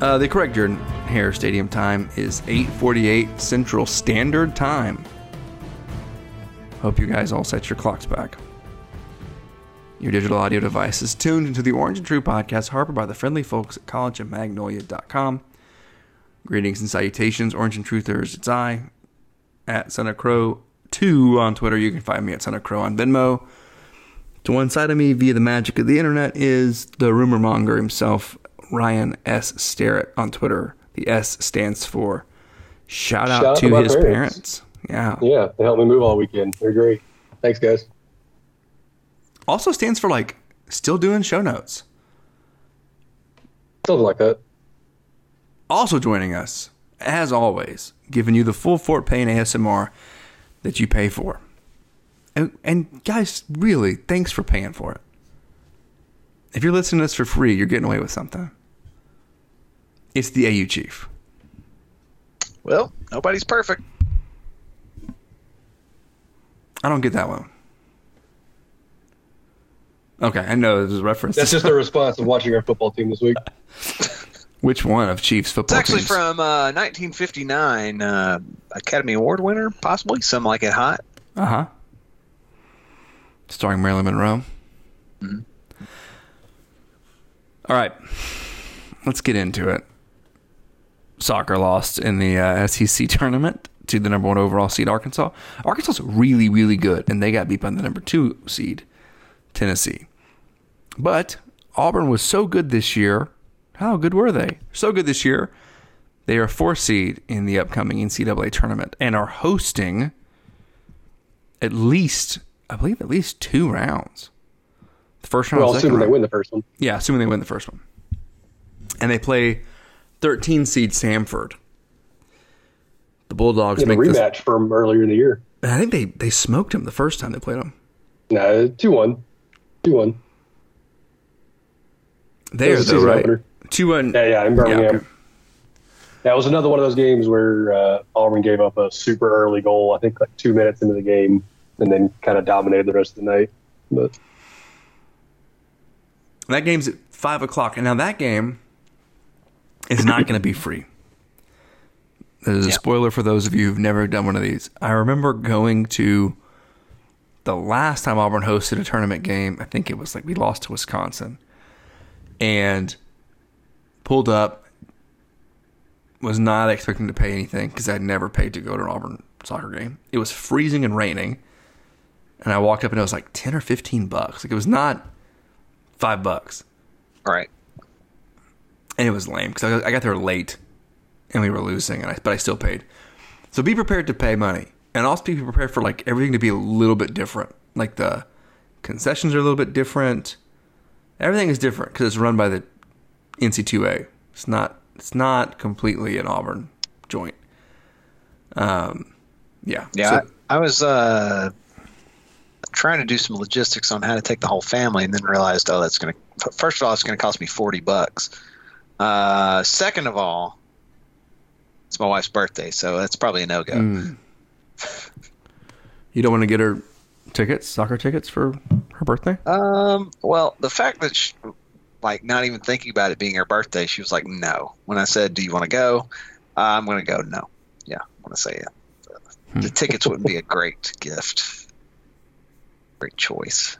Uh, the correct Jordan Hare Stadium time is 8:48 Central Standard Time. Hope you guys all set your clocks back. Your digital audio device is tuned into the Orange and True podcast, harbored by the friendly folks at collegeandmagnolia.com. Greetings and salutations, Orange and Truthers. It's I, at of Crow 2 on Twitter. You can find me at of Crow on Venmo. To one side of me, via the magic of the internet, is the rumor monger himself, Ryan S. Starrett on Twitter. The S stands for shout out Shout out to to his parents. parents. Yeah. Yeah, they helped me move all weekend. They're great. Thanks, guys. Also stands for like still doing show notes. Something like that. Also joining us, as always, giving you the full Fort Payne ASMR that you pay for. And, and guys, really, thanks for paying for it. If you're listening to this for free, you're getting away with something. It's the AU Chief. Well, nobody's perfect. I don't get that one. Okay, I know there's a reference. That's just a response of watching our football team this week. which one of Chiefs football? It's actually teams? from uh, 1959 uh, Academy Award winner, possibly. Some like it hot. Uh huh. Starring Marilyn Monroe. Hmm. All right, let's get into it. Soccer lost in the uh, SEC tournament to the number one overall seed Arkansas. Arkansas's really, really good, and they got beat by the number two seed Tennessee. But Auburn was so good this year. How good were they? So good this year. They are a four seed in the upcoming NCAA tournament and are hosting at least, I believe, at least two rounds. The first round, Well, assuming they win the first one. Yeah, assuming they win the first one. And they play 13 seed Samford. The Bulldogs Yeah, make this. rematch from earlier in the year. I think they, they smoked him the first time they played him. No, two one, two one. There, a though, right? opener. 2 1. Yeah, yeah, in Birmingham. okay. That was another one of those games where uh, Auburn gave up a super early goal. I think like two minutes into the game, and then kind of dominated the rest of the night. But That game's at 5 o'clock. And now that game is not going to be free. There's a Yeah. spoiler for those of you who've never done one of these. I remember going to the last time Auburn hosted a tournament game. I think it was like we lost to Wisconsin and pulled up. Was not expecting to pay anything because I'd never paid to go to an Auburn soccer game. It was freezing and raining. And I walked up and it was like 10 or 15 bucks. Like it was not five bucks. Right. And it was lame because I, I got there late and we were losing, and I, but I still paid. So be prepared to pay money, and also be prepared for like everything to be a little bit different. Like the concessions are a little bit different. Everything is different because it's run by the NC2A. It's not. It's not completely an Auburn joint. Um, yeah. Yeah, So- I, I was uh, trying to do some logistics on how to take the whole family, and then realized, oh, that's going to. First of all, it's going to cost me forty bucks. Uh, second of all, it's my wife's birthday, so that's probably a no go. Mm. you don't want to get her tickets, soccer tickets for her birthday. Um, well, the fact that she, like not even thinking about it being her birthday, she was like, no. When I said, "Do you want to go?" I'm going to go. No. Yeah, I'm going to say it. The tickets wouldn't be a great gift. Great choice.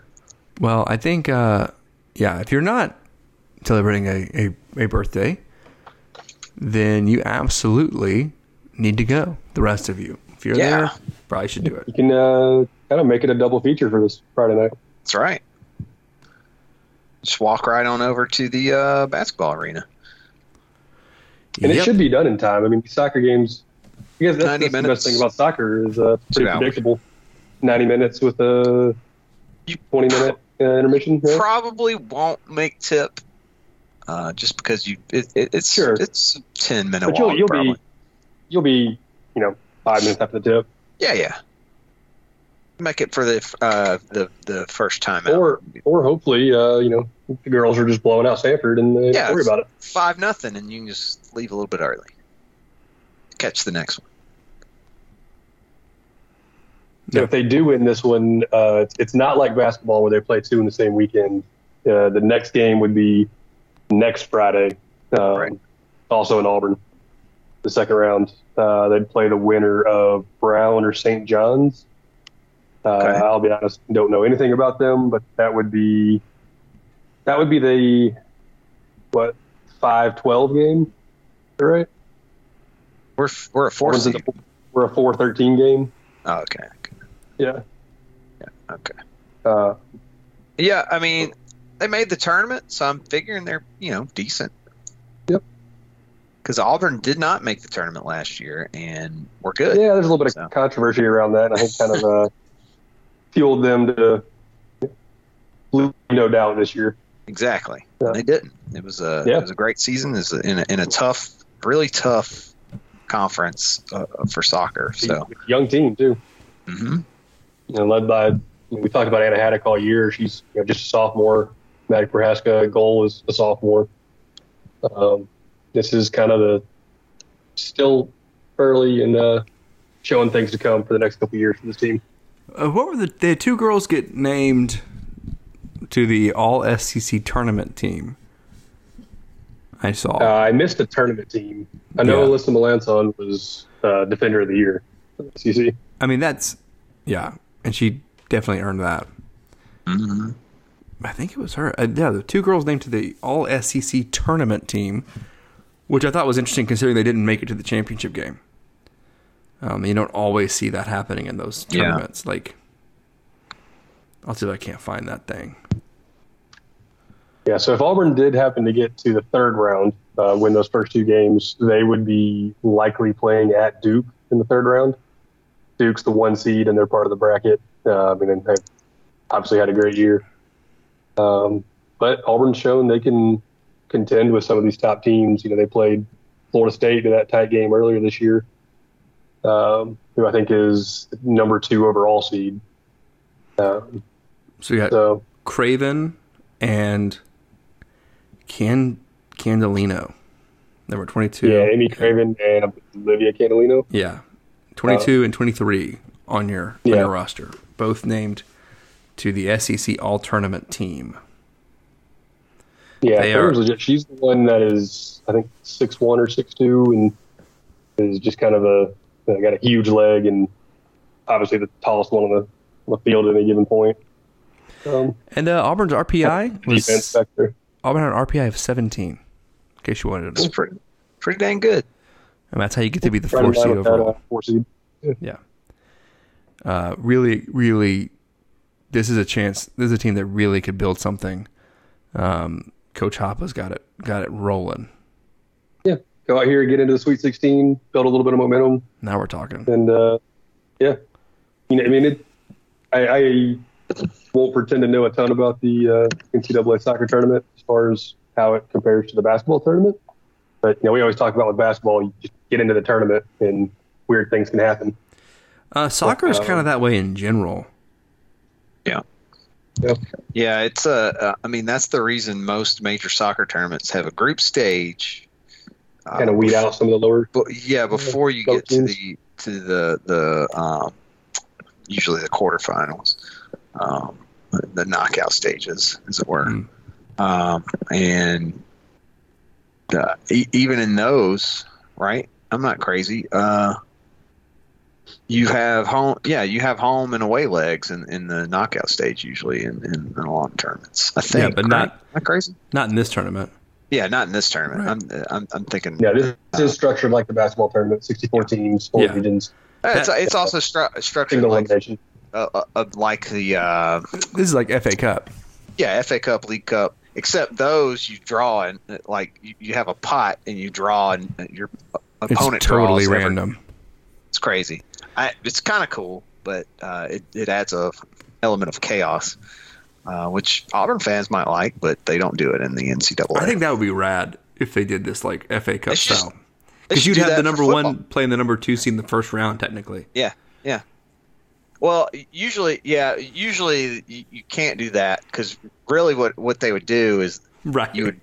Well, I think, uh, yeah, if you're not celebrating a, a, a birthday, then you absolutely need to go. The rest of you. If you're Yeah. there, probably should do it. you can uh, kind of make it a double feature for this Friday night. That's right. Just walk right on over to the uh, basketball arena. and it should be done in time. I mean, soccer games. I guess that's, 90 that's the best thing about soccer is uh, it's Two pretty hours. predictable. Ninety minutes with a twenty minute uh, intermission. right? Probably won't make tip, uh, just because you it, it, it's Sure. it's ten minute But you'll, walk. you'll probably. be you'll be you know five minutes after the dip. Yeah, yeah. Make it for the uh, the the first time out. or or hopefully uh, you know the girls are just blowing out Samford and they Yeah, don't worry about it. five nothing, and you can just leave a little bit early. Catch the next one. So if they do win this one, uh, it's, it's not like basketball where they play two in the same weekend. Uh, the next game would be next Friday, um, Right. also in Auburn. The second round, uh, they'd play the winner of Brown or St. John's. Uh, Okay. I'll be honest, don't know anything about them, but that would be that would be the what five twelve game, right? We're we're a four the- We're a four thirteen game. Oh, okay. Yeah. Yeah. Okay. Uh, Yeah, I mean, they made the tournament, so I'm figuring they're you know decent. Yep. Because Auburn did not make the tournament last year, and we're good. Yeah, there's a little bit of controversy around that. and I think kind of uh, fueled them to leave no doubt this year. Exactly. Yeah. They didn't. It was a Yeah. it was a great season. It's a, in a, in a tough, really tough conference uh, for soccer. So. Young team too, Mm-hmm. you know, led by we talked about Anna Haddock all year. She's you know, just a sophomore. Maddie Prohaska goal is a sophomore. Um, this is kind of the still early and uh, showing things to come for the next couple of years for this team. Uh, what were the the two girls get named to the All SEC tournament team? I saw. Uh, I missed the tournament team. I know Yeah. Alyssa Malonson was uh, defender of the year. for SEC. I mean, that's yeah, and she definitely earned that. hmm I think it was her. Uh, yeah, the two girls named to the All SEC tournament team, which I thought was interesting considering they didn't make it to the championship game. Um, you don't always see that happening in those Yeah. tournaments. Like, I'll see if I can't find that thing. Yeah, so if Auburn did happen to get to the third round, uh, win those first two games, they would be likely playing at Duke in the third round. Duke's the one seed, and they're part of the bracket. Uh, I mean, they've obviously had a great year. Um, but Auburn's shown they can contend with some of these top teams. You know, they played Florida State in that tight game earlier this year, um, who I think is number two overall seed. Um, So you got so Craven and Can Candelino, number twenty-two. yeah, Amy Craven and Olivia Candelino. Yeah, twenty-two and twenty-three on your on Yeah. your roster, both named to the SEC All Tournament team. Yeah, They Craven's are- legit. She's the one that is, I think, six one or six two, and is just kind of a got a huge leg, and obviously the tallest one on the, on the field at any given point. Um, And uh, Auburn's RPI was defense. Auburn had an RPI of seventeen. In case you wanted to It's know, pretty pretty dang good. and that's how you get to be the Right four seed with that, uh, overall. four seed. Yeah. Uh, really, really, this is a chance. This is a team that really could build something. Um, Coach Hoppa's got it, got it rolling. Yeah, go out here, and get into the Sweet 16, build a little bit of momentum, Now we're talking. and uh, yeah, you know, I mean, it. I, I won't pretend to know a ton about the uh, NCAA soccer tournament as far as how it compares to the basketball tournament. But you know, we always talk about with basketball, you just get into the tournament and weird things can happen. Uh, soccer is kind of that way in general. Yeah. Yep. Yeah, it's a. Uh, I mean, that's the reason most major soccer tournaments have a group stage. Uh, Kind of weed out some of the lower. But yeah, before you get to the to the the um, usually the quarterfinals, um, the knockout stages, as it were, Mm. um, and uh, e- even in those, right? I'm not crazy. Uh, you have home, yeah, you have home and away legs in, in the knockout stage usually in, in, in a lot of tournaments. I think, but right? not- Am I crazy. Not in this tournament. Yeah, not in this tournament. Right. I'm, I'm I'm thinking. Yeah, this is structured like the basketball tournament: 64 teams, four Yeah. regions, Uh, It's, That- it's also stru- structured like elimination. uh, uh, uh, like the uh, This is like FA Cup. yeah FA Cup, League Cup, Except those you draw and uh, like you, you have a pot and you draw and uh, your It's opponent totally draws every- random. It's crazy. I, it's kind of cool, but uh, it it adds a element of chaos, uh, which Auburn fans might like, but they don't do it in the NCAA. I think that would be rad if they did this like FA Cup should- style. Because you'd have the number one playing the number two seed in the first round, technically. Yeah, yeah. Well, usually, yeah, usually you, you can't do that because really, what what they would do is Right. you would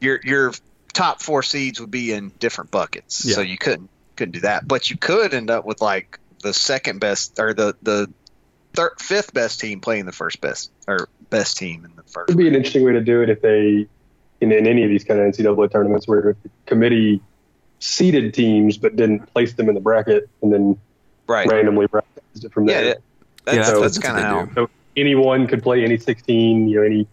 your your top four seeds would be in different buckets, Yeah. so you couldn't couldn't do that. But you could end up with like the second best or the the third, fifth best team playing the first best or best team in the first. It would be an interesting way to do it if they, in, in any of these kind of NCAA tournaments, where the committee seeded teams but didn't place them in the bracket and then Right. randomly bracketized it from there. that- that's, Yeah, that's, that's kind of how. So anyone could play any 16, you know, any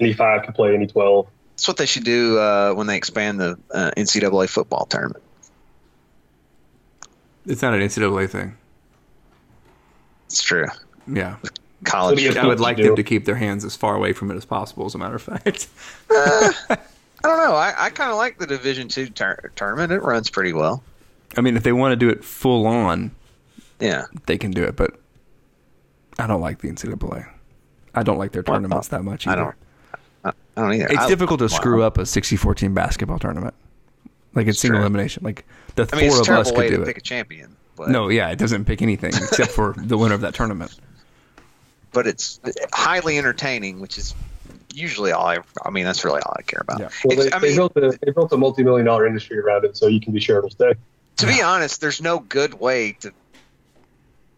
any five could play any 12. that's what they should do uh, when they expand the uh, NCAA football tournament. It's not an NCAA thing. It's true. Yeah. College. What do you- I would like do. them to keep their hands as far away from it as possible, as a matter of fact. Uh, I don't know. I, I kind of like the Division Two tur- tournament. It runs pretty well. I mean, if they want to do it full on, Yeah. they can do it, but I don't like the NCAA. I don't like their tournaments that much I don't. I, I don't either. It's I- difficult to wow. screw up a 64 team basketball tournament. Like it's single true. elimination. Like the I mean, four it's of us could way do to it. pick a champion. But, No, yeah, it doesn't pick anything except for the winner of that tournament. but it's highly entertaining, which is usually all I. I mean, that's really all I care about. Yeah. Well, they, It's- I they mean, built a they built a multi million dollar industry around it, so you can be sure it'll stay. to be honest, there's no good way to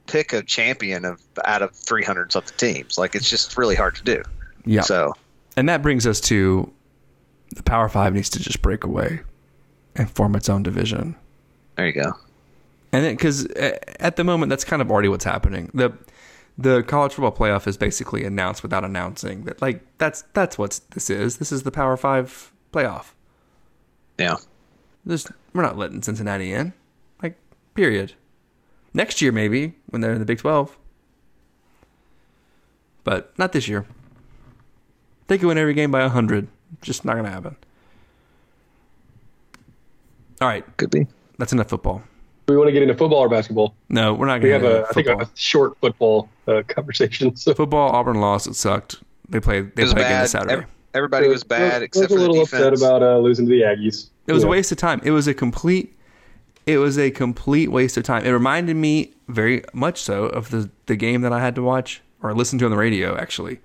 pick a champion of out of 300 something teams. Like it's just really hard to do. Yeah. So And that brings us to the Power Five needs to just break away and form its own division. there you go. And then, because at the moment, that's kind of already what's happening. the The college football playoff is basically announced without announcing that. Like that's that's what this is. This is the Power Five playoff. Yeah. There's, we're not letting Cincinnati in. Like, period. Next year, maybe when they're in the Big Twelve, but not this year. They could win every game by hundred. Just not gonna happen. All right, Could be. that's enough football. Do we want to get into football or basketball? No, we're not We gonna. have get a think a short football uh, conversation. So football. Auburn lost. It sucked. They played. They It was played again bad. this Saturday. Ev- Everybody was bad I except was for a little upset about uh, losing to the Aggies. It was Yeah. a waste of time. It was a complete. It was a complete waste of time. It reminded me very much so of the the game that I had to watch or listen to on the radio. Actually,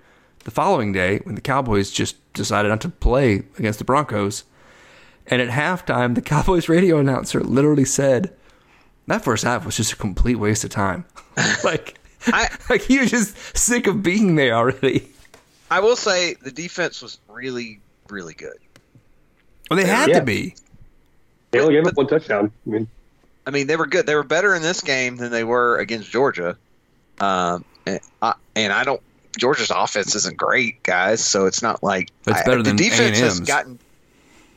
the following day when the Cowboys just decided not to play against the Broncos, and at halftime the Cowboys radio announcer literally said, "That first half was just a complete waste of time." like, I- like he was just sick of being there already. I will say the defense was really, really good. Well, they had Yeah. to be. They only gave up one touchdown. I mean, I mean, they were good. They were better in this game than they were against Georgia. Um, and I, and I don't. Georgia's offense isn't great, guys. So it's not like It's I- better the defense has A&M's. gotten.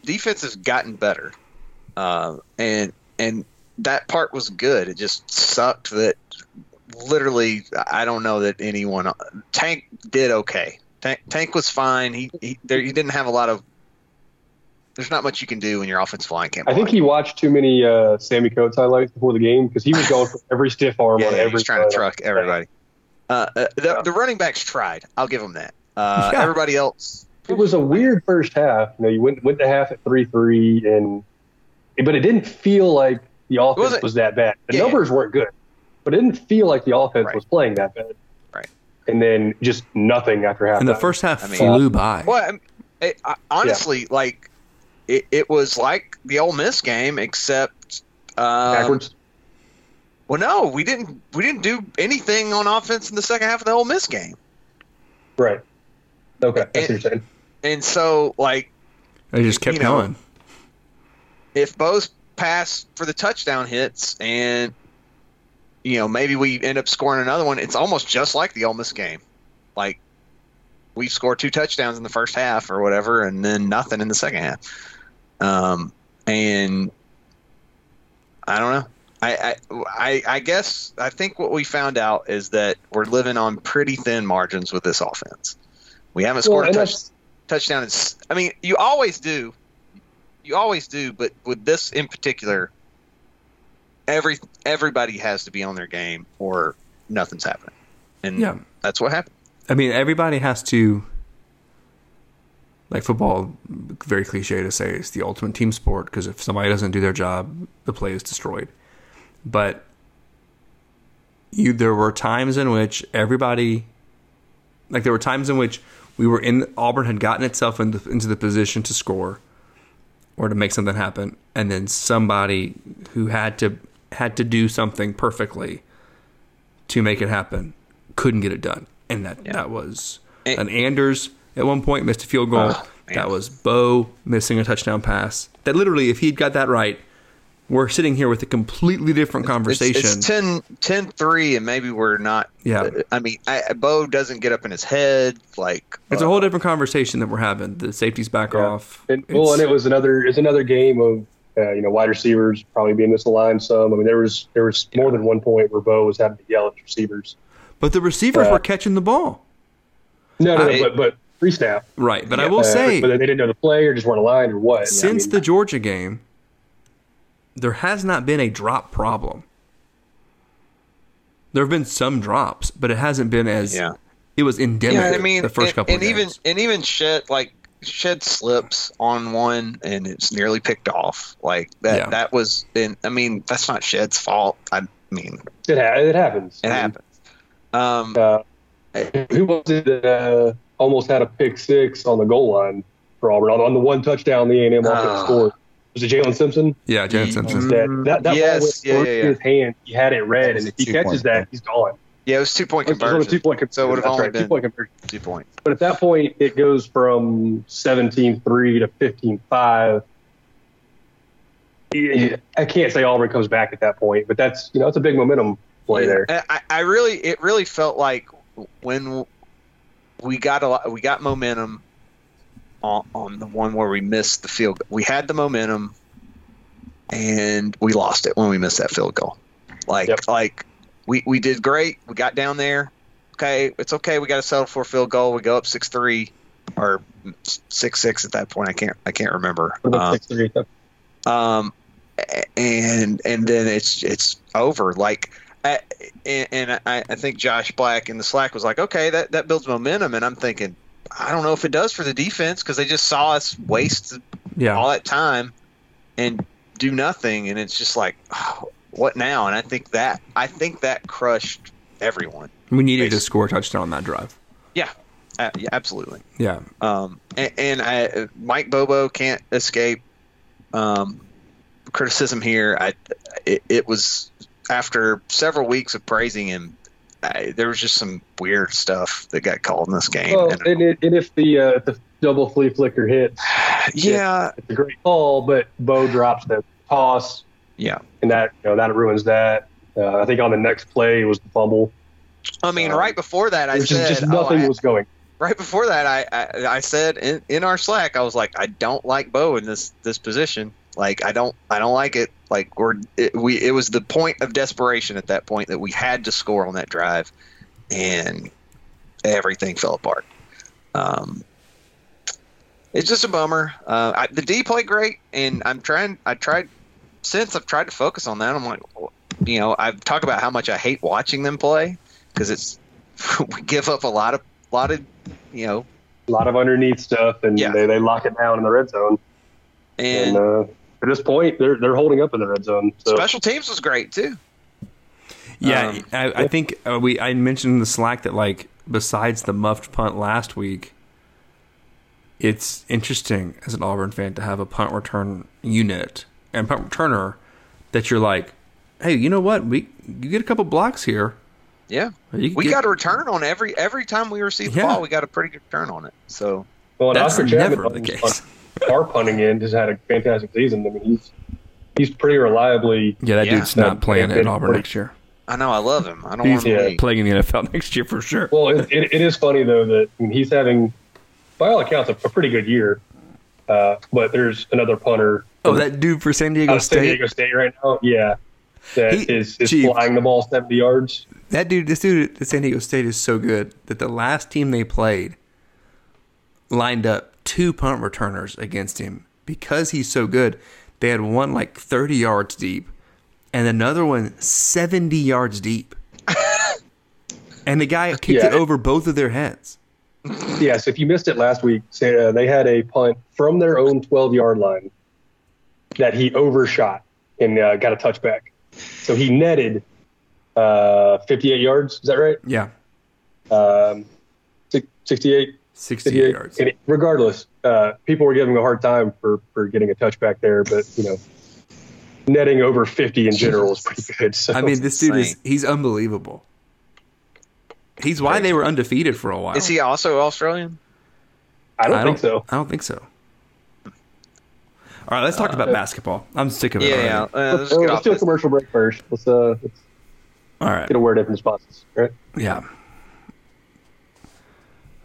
Defense has gotten better, uh, and and that part was good. It just sucked that literally I don't know that anyone Tank did okay. Tank, Tank was fine. He he, there, he didn't have a lot of. There's not much you can do when your offensive line can't. I think he watched too many uh, Sammie Coates highlights before the game because he was going for every stiff arm Yeah, on every. he was trying to truck everybody. Uh, uh, the, the running backs tried. I'll give them that. Uh, Yeah. Everybody else, It was a weird first half. You know, you went went to half at three three, and but it didn't feel like the offense wasn't- that bad. The Yeah. numbers weren't good, but it didn't feel like the offense Right. was playing that bad. Right. And then just nothing after half. And the first half I mean- flew by. well, I'm- it, I, honestly, like it, it was like the Ole Miss game, except um, backwards. Well, no, we didn't. We didn't do anything on offense in the second half of the Ole Miss game, Right. Okay, that's it- what you're saying. And so like They just kept you know, going. if both pass for the touchdown hits and you know maybe we end up scoring another one it's almost just like the Ole Miss game. Like we score two touchdowns in the first half or whatever and then nothing in the second half. Um, and I don't know. I, I I I guess I think what we found out is that we're living on pretty thin margins with this offense. We haven't scored and a touch that's touchdown is. I mean, you always do, you always do, but with this in particular, every everybody has to be on their game or nothing's happening, and Yeah. that's what happened. I mean, everybody has to. Like football, very cliche to say, it's the ultimate team sport because if somebody doesn't do their job, the play is destroyed. But you, there were times in which everybody, like there were times in which we were in Auburn had gotten itself into, into the position to score or to make something happen, and then somebody who had to had to do something perfectly to make it happen couldn't get it done, and that that was an Anders at one point missed a field goal. Oh, that was Bo missing a touchdown pass. That literally, if he'd got that right, we're sitting here with a completely different conversation. It's, it's 10, 10-3, and maybe we're not. Yeah. I mean, I, Bo doesn't get up in his head like. it's a whole different conversation that we're having. The safety's back off. And, well, and it was another it's another game of uh, you know wide receivers probably being misaligned some. I mean there was there was more than one point where Bo was having to yell at receivers. but the receivers uh, were catching the ball. No, no, I- but but free snap. Right, but I Uh, will say, whether they didn't know the play or just weren't aligned or what. since I mean, the Georgia game, there has not been a drop problem. There have been some drops, but it hasn't been as Yeah. it was endemic. Yeah, I mean, the first and, couple and of even games. and even shed like shed slips on one, and it's nearly picked off. Like that. Yeah. That was. And I mean, that's not Shed's fault. I mean, it, ha- it happens. it I mean, happens. Um, Uh, who was it that uh, almost had a pick six on the goal line for Auburn on, on the one touchdown the A and M offense Ah. scored? Was it Jaylin Simpson? yeah, Jaylin Simpson. That that, that Yes, ball went yeah, yeah, yeah. his hand. He had it red, and if he two-point catches that, he's gone. yeah, it was two point It was only conversion. two point conversion. So it would have That's only right, been two point conversion. two point. But at that point, it goes from 17-3 to 15-5. Yeah, I can't say Auburn comes back at that point, but that's you know it's a big momentum play there. I, I really, it really felt like when we got a lot, we got momentum on, on the one where we missed the field. goal. We had the momentum, and we lost it when we missed that field goal. Like, Yep. like we we did great. We got down there. Okay, it's okay. We got to settle for a field goal. We go up six three or six six at that point. I can't I can't remember. Um, 6-3. um, and and then it's it's over. Like, I, and, and I, I think Josh Black in the Slack was like, okay, that that builds momentum, and I'm thinking, I don't know if it does for the defense because they just saw us waste Yeah, all that time and do nothing, and it's just like, oh, what now? And I think that I think that crushed everyone. we needed to score a touchdown on that drive. Yeah, uh, yeah absolutely. Yeah, Um, and, and I, Mike Bobo can't escape um, criticism here. I, it, it was after several weeks of praising him. I, there was just some weird stuff that got called in this game. Well, and, and, it, and if the uh, the double flea flicker hits, yeah, it's a great call, but Bo drops the toss, yeah. and that you know that ruins that. Uh, I think on the next play it was the fumble. I mean, Um, right before that, I It said, just, just oh, nothing I- was going. right before that, I, I, I said in, in our Slack, I was like, I don't like Bo in this this position. Like, I don't I don't like it. Like, we're it, we it was the point of desperation at that point that we had to score on that drive, and everything fell apart. Um, it's just a bummer. Uh, I, the D played great, and I'm trying. I tried since I've tried to focus on that. I'm like, you know, I've talked about how much I hate watching them play because it's we give up a lot of lot of you know A lot of underneath stuff, and Yeah. they, they lock it down in the red zone. and And uh, at this point, they're they're holding up in the red zone. So special teams was great too. yeah. Um, I, I think uh, we I mentioned in the Slack that like besides the muffed punt last week, it's interesting as an Auburn fan to have a punt return unit and punt returner that you're like, hey, you know what? We you get a couple blocks here. Yeah, You we get- got a return on every every time we receive the Yeah. ball. We got a pretty good return on it. So well, That's Oscar Chapman, never the who's case. On Our punting end has had a fantastic season. I mean, he's he's pretty reliably. Yeah, that Yeah. dude's not playing Yeah, at Auburn yeah. next year. I know I love him. I don't He's want him to yeah, playing in the NFL next year for sure. Well, it, it, it is funny though that I mean, he's having, by all accounts, a, a pretty good year. Uh, but there's another punter. Oh, that dude for San Diego out of San State. Diego State right now. Yeah, that He- is is Chief. flying the ball 70 yards. That dude, this dude at San Diego State is so good that the last team they played lined up two punt returners against him because he's so good. They had one like 30 yards deep and another one 70 yards deep. and the guy kicked Yeah. it over both of their heads. Yes, if you missed it last week, uh, they had a punt from their own 12 yard line that he overshot and uh, got a touchback. So he netted uh, 58 yards. Is that right? Yeah, Um, six- 68, 68 yards. It- regardless, uh, people were giving him a hard time for, for getting a touchback there, but you know, netting over 50 in general is pretty good. So I mean, this dude is he's unbelievable. He's why they were undefeated for a while. Is he also Australian? I don't think so. I don't think so. All right, let's talk about basketball. I'm sick of it. Yeah, already. yeah. Uh, let's Uh, get let's off do a commercial break first. Let's uh, let's All right. get a word in from sponsors. Right? Yeah.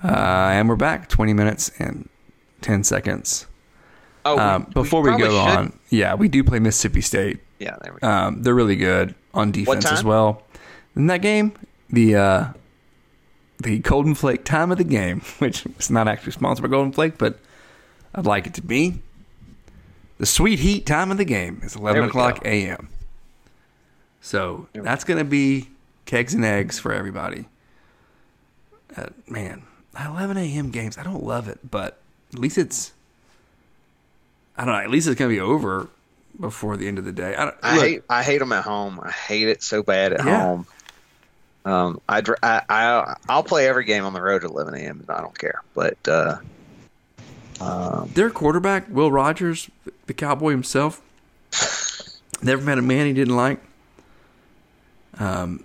Uh, and we're back. 20 minutes and 10 seconds. Oh, we- Um, before we, probably go should- on, yeah, we do play Mississippi State. Yeah, there we go. Um, they're really good on defense as well. In that game, the uh, the Golden Flake time of the game, which is not actually sponsored by Golden Flake, but I'd like it to be. The sweet heat time of the game is 11 o'clock a.m. So that's going to be kegs and eggs for everybody. Uh, man, 11 a.m. games, I don't love it, but at least it's, I don't know, at least it's going to be over before the end of the day. I, don't, I look, hate I hate them at home. I hate it so bad at Yeah. home. Um, I, I, I I'll play every game on the road at 11 a.m. I don't care. But uh, um, their quarterback, Will Rogers, the cowboy himself, never met a man he didn't like. Um,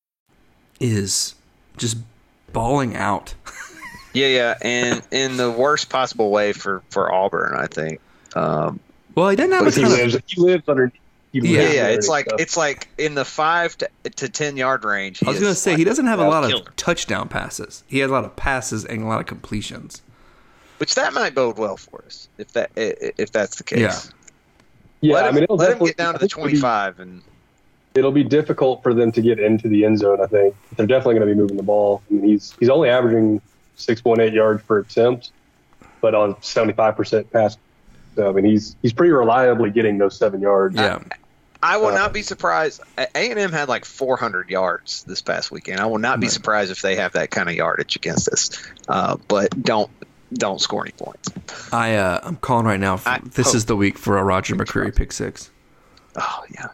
Is just bawling out. yeah, yeah, and in the worst possible way for for Auburn, I think. Um, Well, he doesn't have a But He ton of. He lives under. He Yeah. lives yeah, yeah, it's like stuff. it's like in the five to, to ten yard range. I was going to say like he doesn't have a lot killer. of touchdown passes. He has a lot of passes and a lot of completions. which that might bode well for us if that i- i- if that's the case. Yeah. yeah. let I mean, let him get down to the think it'll be- twenty five and It'll be difficult for them to get into the end zone. I think they're definitely going to be moving the ball. I mean, he's he's only averaging six point eight yards per attempt, but on seventy five percent pass. So I mean, he's he's pretty reliably getting those seven yards. Yeah. I will Uh, not be surprised. A and M had like 400 yards this past weekend. I will not be Right. surprised if they have that kind of yardage against us. Uh, but don't don't score any points. I uh, I'm calling right now. For, I this hope- is the week for a Roger McCreary pick six. Oh yeah,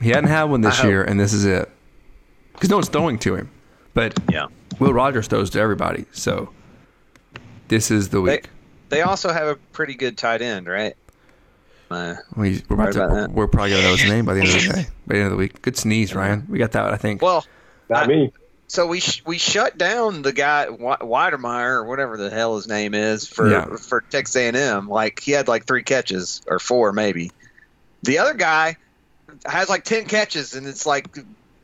He hadn't had one this I hope. year, and this is it. Because no one's throwing to him, but yeah. Will Rogers throws to everybody. So this is the They week. they also have a pretty good tight end, right? Uh, We, we're about to. about that. We're probably gonna know his name by the end of the day. By the end of the week. Good sneeze, Ryan. We got that. I think. well, Not I- me. so we sh- we shut down the guy Wi- Wydermyer or whatever the hell his name is for Yeah. for Texas A&M. Like he had like three catches or four maybe. The other guy has like ten catches and it's like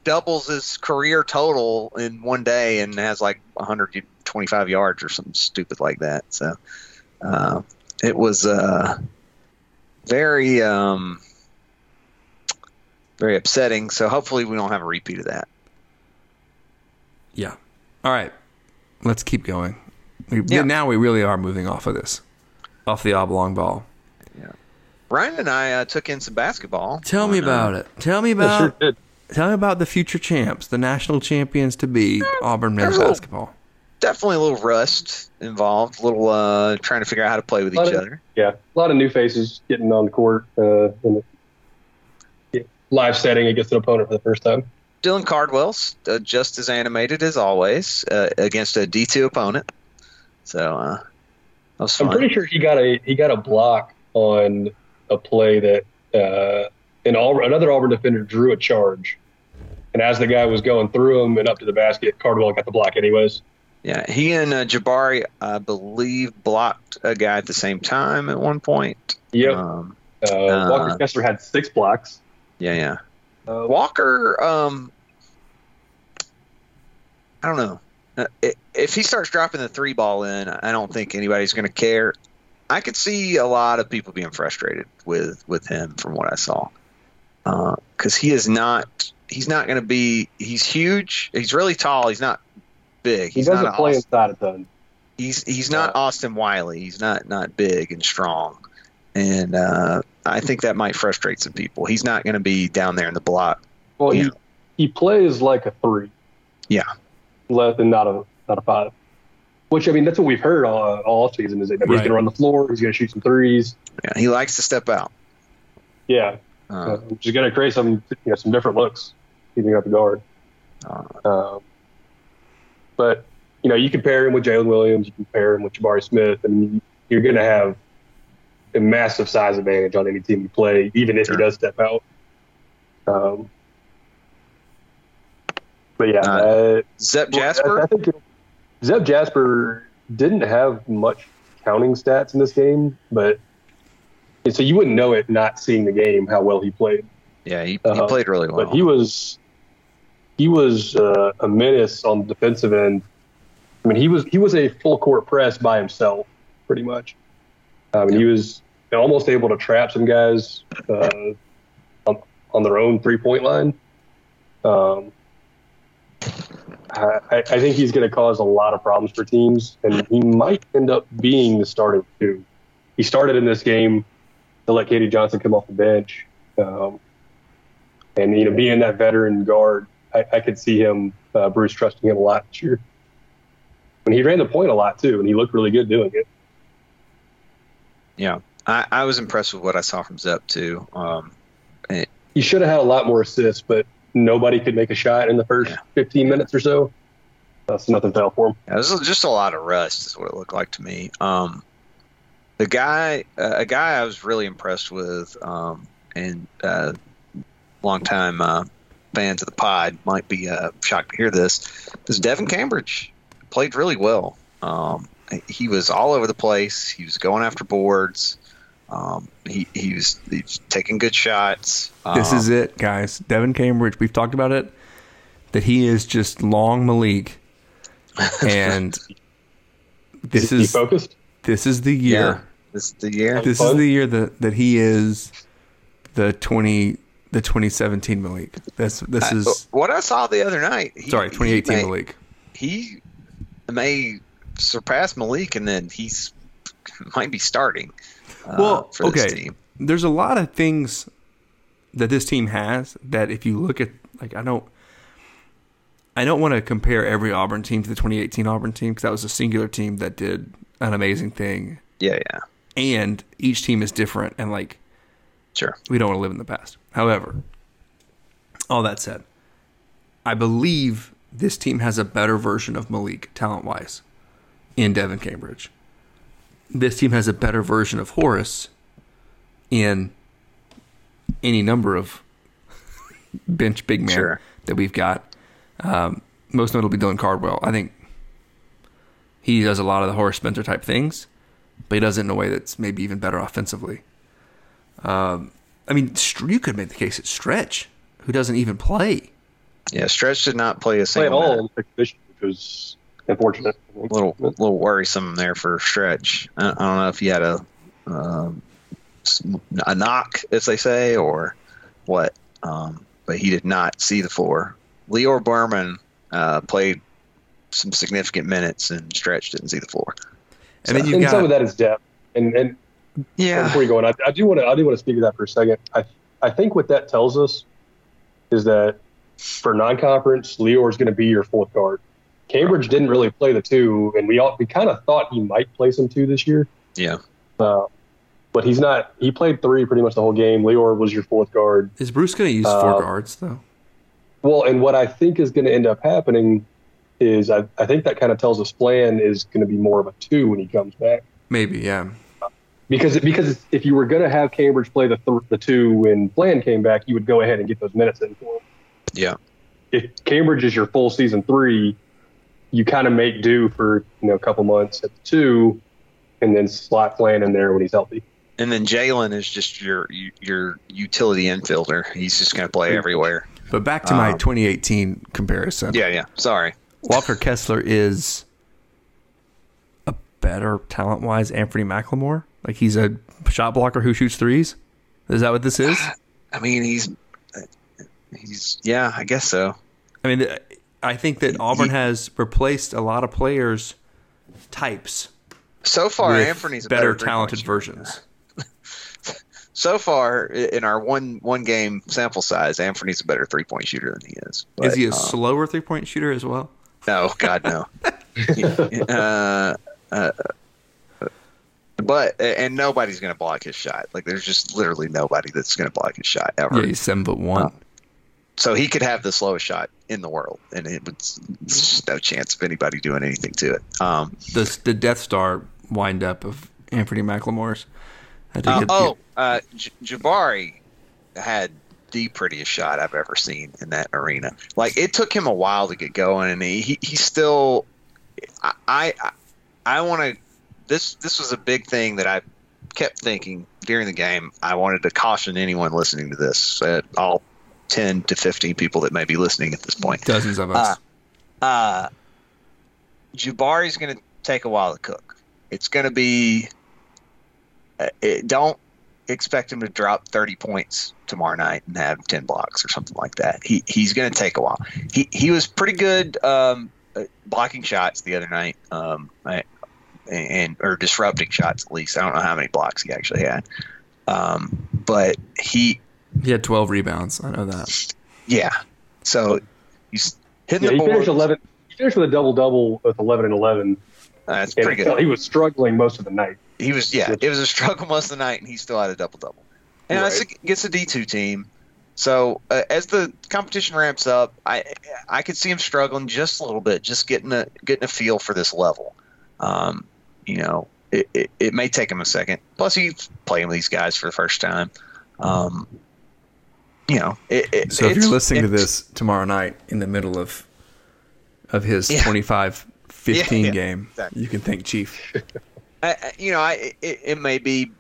doubles his career total in one day and has like 125 yards or something stupid like that. So uh, it was uh, very um, very upsetting. So hopefully we don't have a repeat of that. Yeah. All right. Let's keep going. We, Yeah. Now we really are moving off of this, off the oblong ball. Ryan and I uh, took in some basketball. Tell me on, uh, about it. Tell me about. sure. Tell me about the future champs, the national champions to be Auburn men's they're little- basketball. Definitely a little rust involved. A little uh, trying to figure out how to play with each of- other. Yeah, a lot of new faces getting on the court uh, in the yeah, live setting against an opponent for the first time. Dylan Cardwell's uh, just as animated as always uh, against a D two opponent. So uh, that was I'm pretty sure he got a he got a block on a play that uh, an Auburn, another Auburn defender drew a charge, and as the guy was going through him and up to the basket, Cardwell got the block anyways. Yeah, he and uh, Jabari, I believe, blocked a guy at the same time at one point. Yep. Um, Uh, Uh, Walker Kessler had six blocks. yeah, yeah. Uh, Walker, um, I don't know. Uh, if he starts dropping the three ball in, I don't think anybody's going to care. I could see a lot of people being frustrated with with him from what I saw, because he is not. He's not going to be. He's huge. He's really tall. He's not big. He doesn't not play Austin, inside a ton. He's he's not Austin Wiley. He's not not big and strong, and uh, I think that might frustrate some people. He's not going to be down there in the block. Well, Yeah. he he plays like a three, Yeah, less than not a not a five. Which I mean, that's what we've heard all, all season is that he's going to run the floor, he's going to shoot some threes. yeah. He likes to step out. Yeah, Uh, uh, which is going to create some you know some different looks, keeping up the guard. uh, Um, but you know, you compare him with Jaylin Williams, you compare him with Jabari Smith, and you're going to have a massive size advantage on any team you play, even if Sure. he does step out. Um, but yeah, Uh, uh, Zep well, I- Jasper. I, think Zep Jasper didn't have much counting stats in this game, but so you wouldn't know it not seeing the game how well he played. yeah, he, he uh, played really well. But he was he was uh, a menace on the defensive end. I mean, he was he was a full court press by himself, pretty much. I mean, he was almost able to trap some guys uh, on, on their own three point line. Um, I, I think he's going to cause a lot of problems for teams, and he might end up being the starting two. He started in this game to let K.D. Johnson come off the bench. Um, and you know, being that veteran guard, I, I could see him, uh, Bruce, trusting him a lot this year. And he ran the point a lot too, and he looked really good doing it. yeah, I, I was impressed with what I saw from Zep too. Um, He should have had a lot more assists, but nobody could make a shot in the first Yeah. 15 minutes or so. That's nothing fell for him. Yeah, this is just a lot of rust, is what it looked like to me. Um, the guy, uh, a guy I was really impressed with, um, and uh, longtime uh, fans of the pod might be uh, shocked to hear this, is Devin Cambridge. Played really well. Um, he was all over the place. He was going after boards. Um, he, he's, was he was taking good shots. This Um, is it, guys. Devin Cambridge, we've talked about it, that he is just long Malik. And this he is focused. this is the year. yeah. This is the year. This is the year that, that he is the twenty the twenty seventeen Malik. This this I- is what I saw the other night. He, sorry, twenty eighteen he may- Malik. he may surpass Malik, and then he's might be starting. Uh, Well, okay. There's a lot of things that this team has that if you look at like I don't I don't want to compare every Auburn team to the 2018 Auburn team because that was a singular team that did an amazing thing Yeah, yeah, and each team is different and like sure. we don't want to live in the past. However, all that said, I believe this team has a better version of Malik talent wise in Devin Cambridge. This team has a better version of Horace in any number of bench big men Sure. that we've got. Um, most notably Dylan Cardwell. I think he does a lot of the Horace Spencer type things, but he does it in a way that's maybe even better offensively. Um, I mean, Str- you could make the case at Stretch, who doesn't even play. Yeah, Stretch did not play a Play at single all minute. in sixth position, which was unfortunate. A little, little worrisome there for Stretch. I, I don't know if he had a um, s- a knock, as they say, or what. Um, but he did not see the floor. Lior Berman uh, played some significant minutes, and Stretch didn't see the floor. And then you've and got some of that is depth. And and Yeah, before you go on, I, I do want to I do want to speak to that for a second. I I think what that tells us is that for non-conference, Lior is going to be your fourth guard. Cambridge didn't really play the two, and we all we kind of thought he might play some two this year, yeah. uh, but he's not. He played three pretty much the whole game. Lior was your fourth guard. is Bruce going to use Uh, four guards though? Well, and what I think is going to end up happening is I, I think that kind of tells us Flan is going to be more of a two when he comes back. Maybe, yeah. because because if you were going to have Cambridge play the th- the two when Bland came back, you would go ahead and get those minutes in for him. Yeah. If Cambridge is your full season three, you kind of make do for you know a couple months at two, and then slot Flan in there when he's healthy. And then Jalen is just your your utility infielder. He's just going to play everywhere. But back to my Um, 2018 comparison. Yeah, yeah. Sorry. Walker Kessler is a better talent wise Anfernee McLemore. Like he's a shot blocker who shoots threes. Is that what this is? I mean, he's he's yeah, I guess so. I mean, I think that Auburn has replaced a lot of players' types. So far, Anthony's a better, better talented versions. So far, in our one one game sample size, Anthony's a better three point shooter than he is. is he a uh, slower three point shooter as well? No, God no. uh, uh, but and nobody's going to block his shot. Like there's just literally nobody that's going to block his shot ever. Yeah, he's seven foot one. So he could have the slowest shot in the world, and it was no chance of anybody doing anything to it. Um, the the Death Star wind up of Anfernee McLemore's. Uh, oh, uh, J- Jabari had the prettiest shot I've ever seen in that arena. Like it took him a while to get going, and he he, he still. I I, I want to. This this was a big thing that I kept thinking during the game. I wanted to caution anyone listening to this, uh, all ten to fifteen people that may be listening at this point. dozens of us. Uh, uh, Jabari's going to take a while to cook. It's going to be. Uh, it, don't expect him to drop 30 points tomorrow night and have 10 blocks or something like that. He he's going to take a while. He he was pretty good um, uh, blocking shots the other night. Um, I, and or disrupting shots at least. I don't know how many blocks he actually had. Um, but he he had twelve rebounds. I know that. yeah. So he's hitting Yeah, he the finished board. eleven. He finished with a double double with eleven and eleven. That's And pretty good. He was struggling most of the night. He was yeah. It was a struggle most of the night, and he still had a double double. And Right. it's against a D two team. So uh, as the competition ramps up, I I could see him struggling just a little bit, just getting a getting a feel for this level. Um, you know, it, it, it may take him a second. Plus, he's playing with these guys for the first time. Um, you know, it, it, So if it's- you're listening to this tomorrow night in the middle of of his Yeah. 25-15 Yeah, yeah, game, exactly. you can thank Chief. I, I- you know, I it, it may be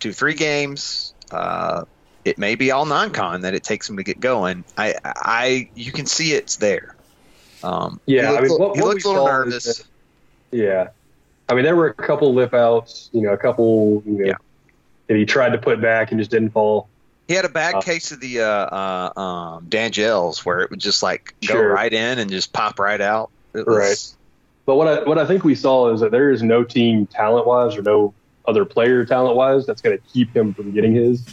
two, three games. Uh, it may be all non-con that it takes him to get going. I, I, you can see it's there. Um, Yeah, he I looks, mean, what- he looks a little nervous. that- Yeah, I mean there were a couple lip outs. You know, a couple. You know, Yeah. that he tried to put back and just didn't fall. He had a bad Uh, case of the uh, uh, um, Dangels where it would just like go Sure. right in and just pop right out. Was, Right. But what I what I think we saw is that there is no team talent wise or no other player talent wise that's going to keep him from getting his.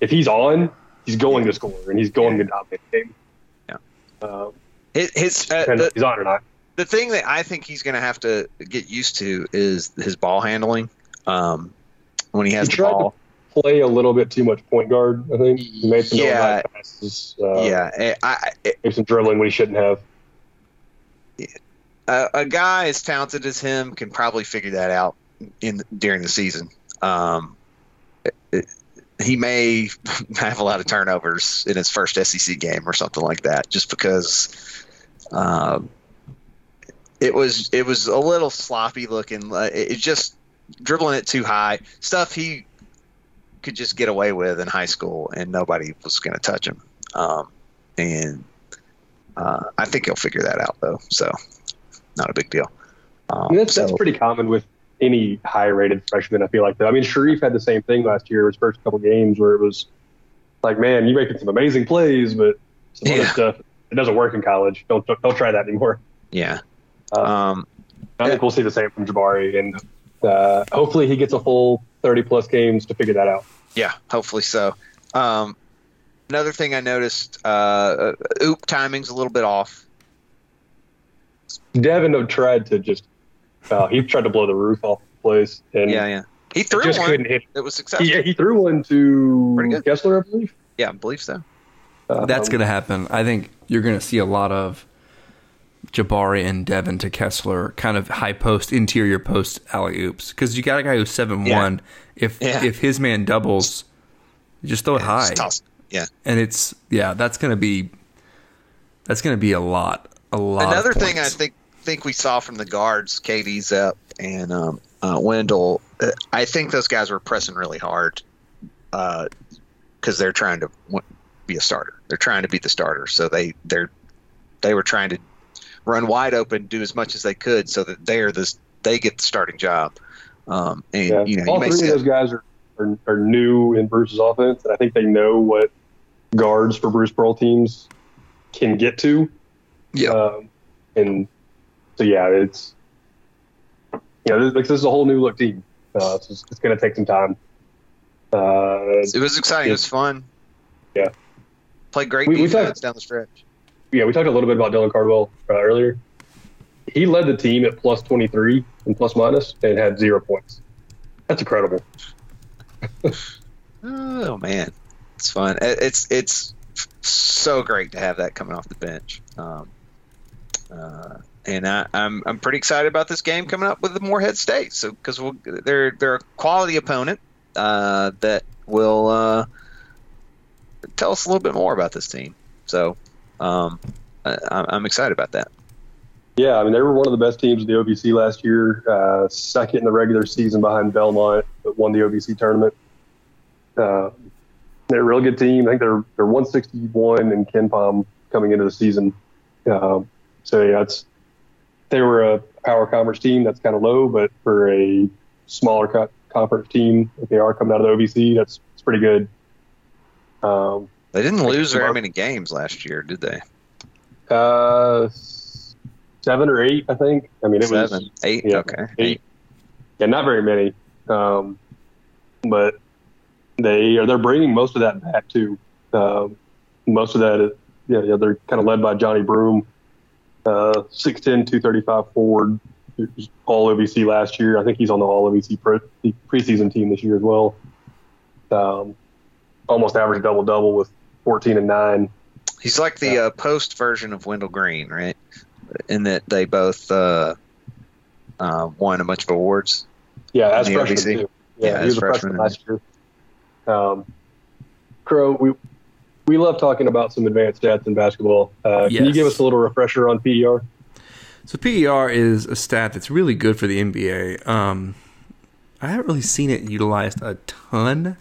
If he's on, he's going to score and he's going to dominate the game. Yeah. Uh, His, his uh, the, he's on or not. the thing that I think he's going to have to get used to is his ball handling. Um, when he has He the ball. Play a little bit too much point guard. I think he made some Yeah. yeah. passes. Uh, yeah, eh, I, I, made some dribbling when he shouldn't have. a, a guy as talented as him can probably figure that out in during the season. Um, it- it- he may have a lot of turnovers in his first SEC game or something like that, just because um, it was it was a little sloppy looking. It just dribbling it too high stuff he could just get away with in high school, and nobody was going to touch him. Um, and uh, I think he'll figure that out though. So not a big deal. Um, I mean, that's, that's pretty common with any high-rated freshman. I feel like though. I mean, Sharife had the same thing last year. His first couple games, where it was like, man, you're making some amazing plays, but some other stuff it doesn't work in college. Don't don't, try that anymore. yeah. Uh, Um, I think we'll see the same from Jabari, and uh, hopefully he gets a full 30-plus games to figure that out. Yeah, hopefully so. Um, another thing I noticed, uh, uh, oop timing's a little bit off. Devin have tried to just uh, he tried to blow the roof off the place, and Yeah, yeah. He threw just one. couldn't hit. It was successful. He, he threw one to Kessler, I believe. Yeah, I believe so. Um, That's going to happen. I think you're going to see a lot of Jabari and Devin to Kessler kind of high post, interior post alley oops. Because you got a guy who's seven one. If Yeah. if his man doubles, you just throw it high, Yeah. and it's yeah, that's going to be that's to be a lot, a lot. of Another thing I think think we saw from the guards, K.D. Zep and um, uh, Wendell, uh, I think those guys were pressing really hard because they're trying to be a starter. They're trying to be the starter, so they they're they were trying to run wide open, do as much as they could, so that they're this they get the starting job. Um, and Yeah. you know, all you may three of those guys are, are, are new in Bruce's offense, and I think they know what guards for Bruce Pearl teams can get to. Yeah. Um, and so, yeah, it's, you know, this, this is a whole new look team. Uh, so it's, it's going to take some time. Uh, it was exciting. It was fun. Yeah. Played great We- we defense talked- down the stretch. Yeah, we talked a little bit about Dylan Cardwell uh, earlier. He led the team at plus 23 and plus minus and had zero points. That's incredible. Oh man, it's fun. It's it's so great to have that coming off the bench. Um, uh, and I, I'm I'm pretty excited about this game coming up with the Morehead State. So because we'll, they're they're a quality opponent uh, that will uh, tell us a little bit more about this team. So um, I, I'm excited about that. Yeah, I mean they were one of the best teams in the OVC last year. Uh, second in the regular season behind Belmont, but won the OVC tournament. Uh, they're a real good team. I think they're they're 161 in KenPom coming into the season. Um, so yeah, it's they were a power conference team. That's kind of low, but for a smaller co- conference team, if they are coming out of the OVC, that's it's pretty good. Um, They didn't lose very many games last year, did they? uh, seven or eight, I think. I mean, it was Seven, eight. yeah, okay, eight. Yeah, not very many. Um, but they are they're bringing most of that back too. Um, most of that, is, yeah, yeah, they're kind of led by Johni Broome, uh, 6'10", 235 forward, all OVC last year. I think he's on the all OVC pre- preseason team this year as well. Um, almost average double double with 14 and nine. He's like the uh, post version of Wendell Green, right? In that they both uh, uh, won a bunch of awards. Yeah, as in the freshman too. Yeah, Yeah, he as was a freshman. freshman last year. Um, Crow, we we love talking about some advanced stats in basketball. Uh, Can you give us a little refresher on PER? So PER is a stat that's really good for the NBA. Um, I haven't really seen it utilized a ton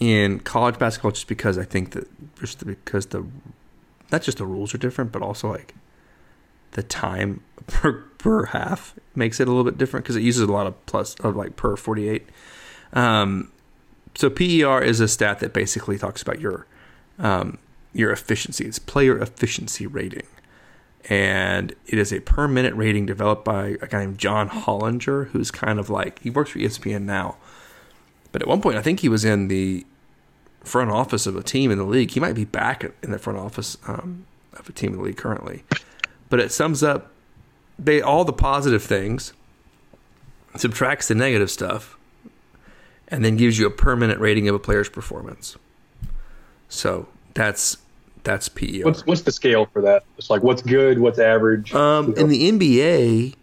in college basketball, just because I think that just because the not just the rules are different, but also like the time per per half makes it a little bit different because it uses a lot of plus of like per forty eight. Um, so PER is a stat that basically talks about your um, your efficiency. It's player efficiency rating and it is a per minute rating developed by a guy named John Hollinger, who's kind of like he works for ESPN now, but at one point I think he was in the front office of a team in the league. He might be back in the front office um, of a team in the league currently, but it sums up they all the positive things, subtracts the negative stuff, and then gives you a permanent rating of a player's performance. So that's that's PER. What's what's the scale for that? It's like what's good, what's average. Um, in the NBA,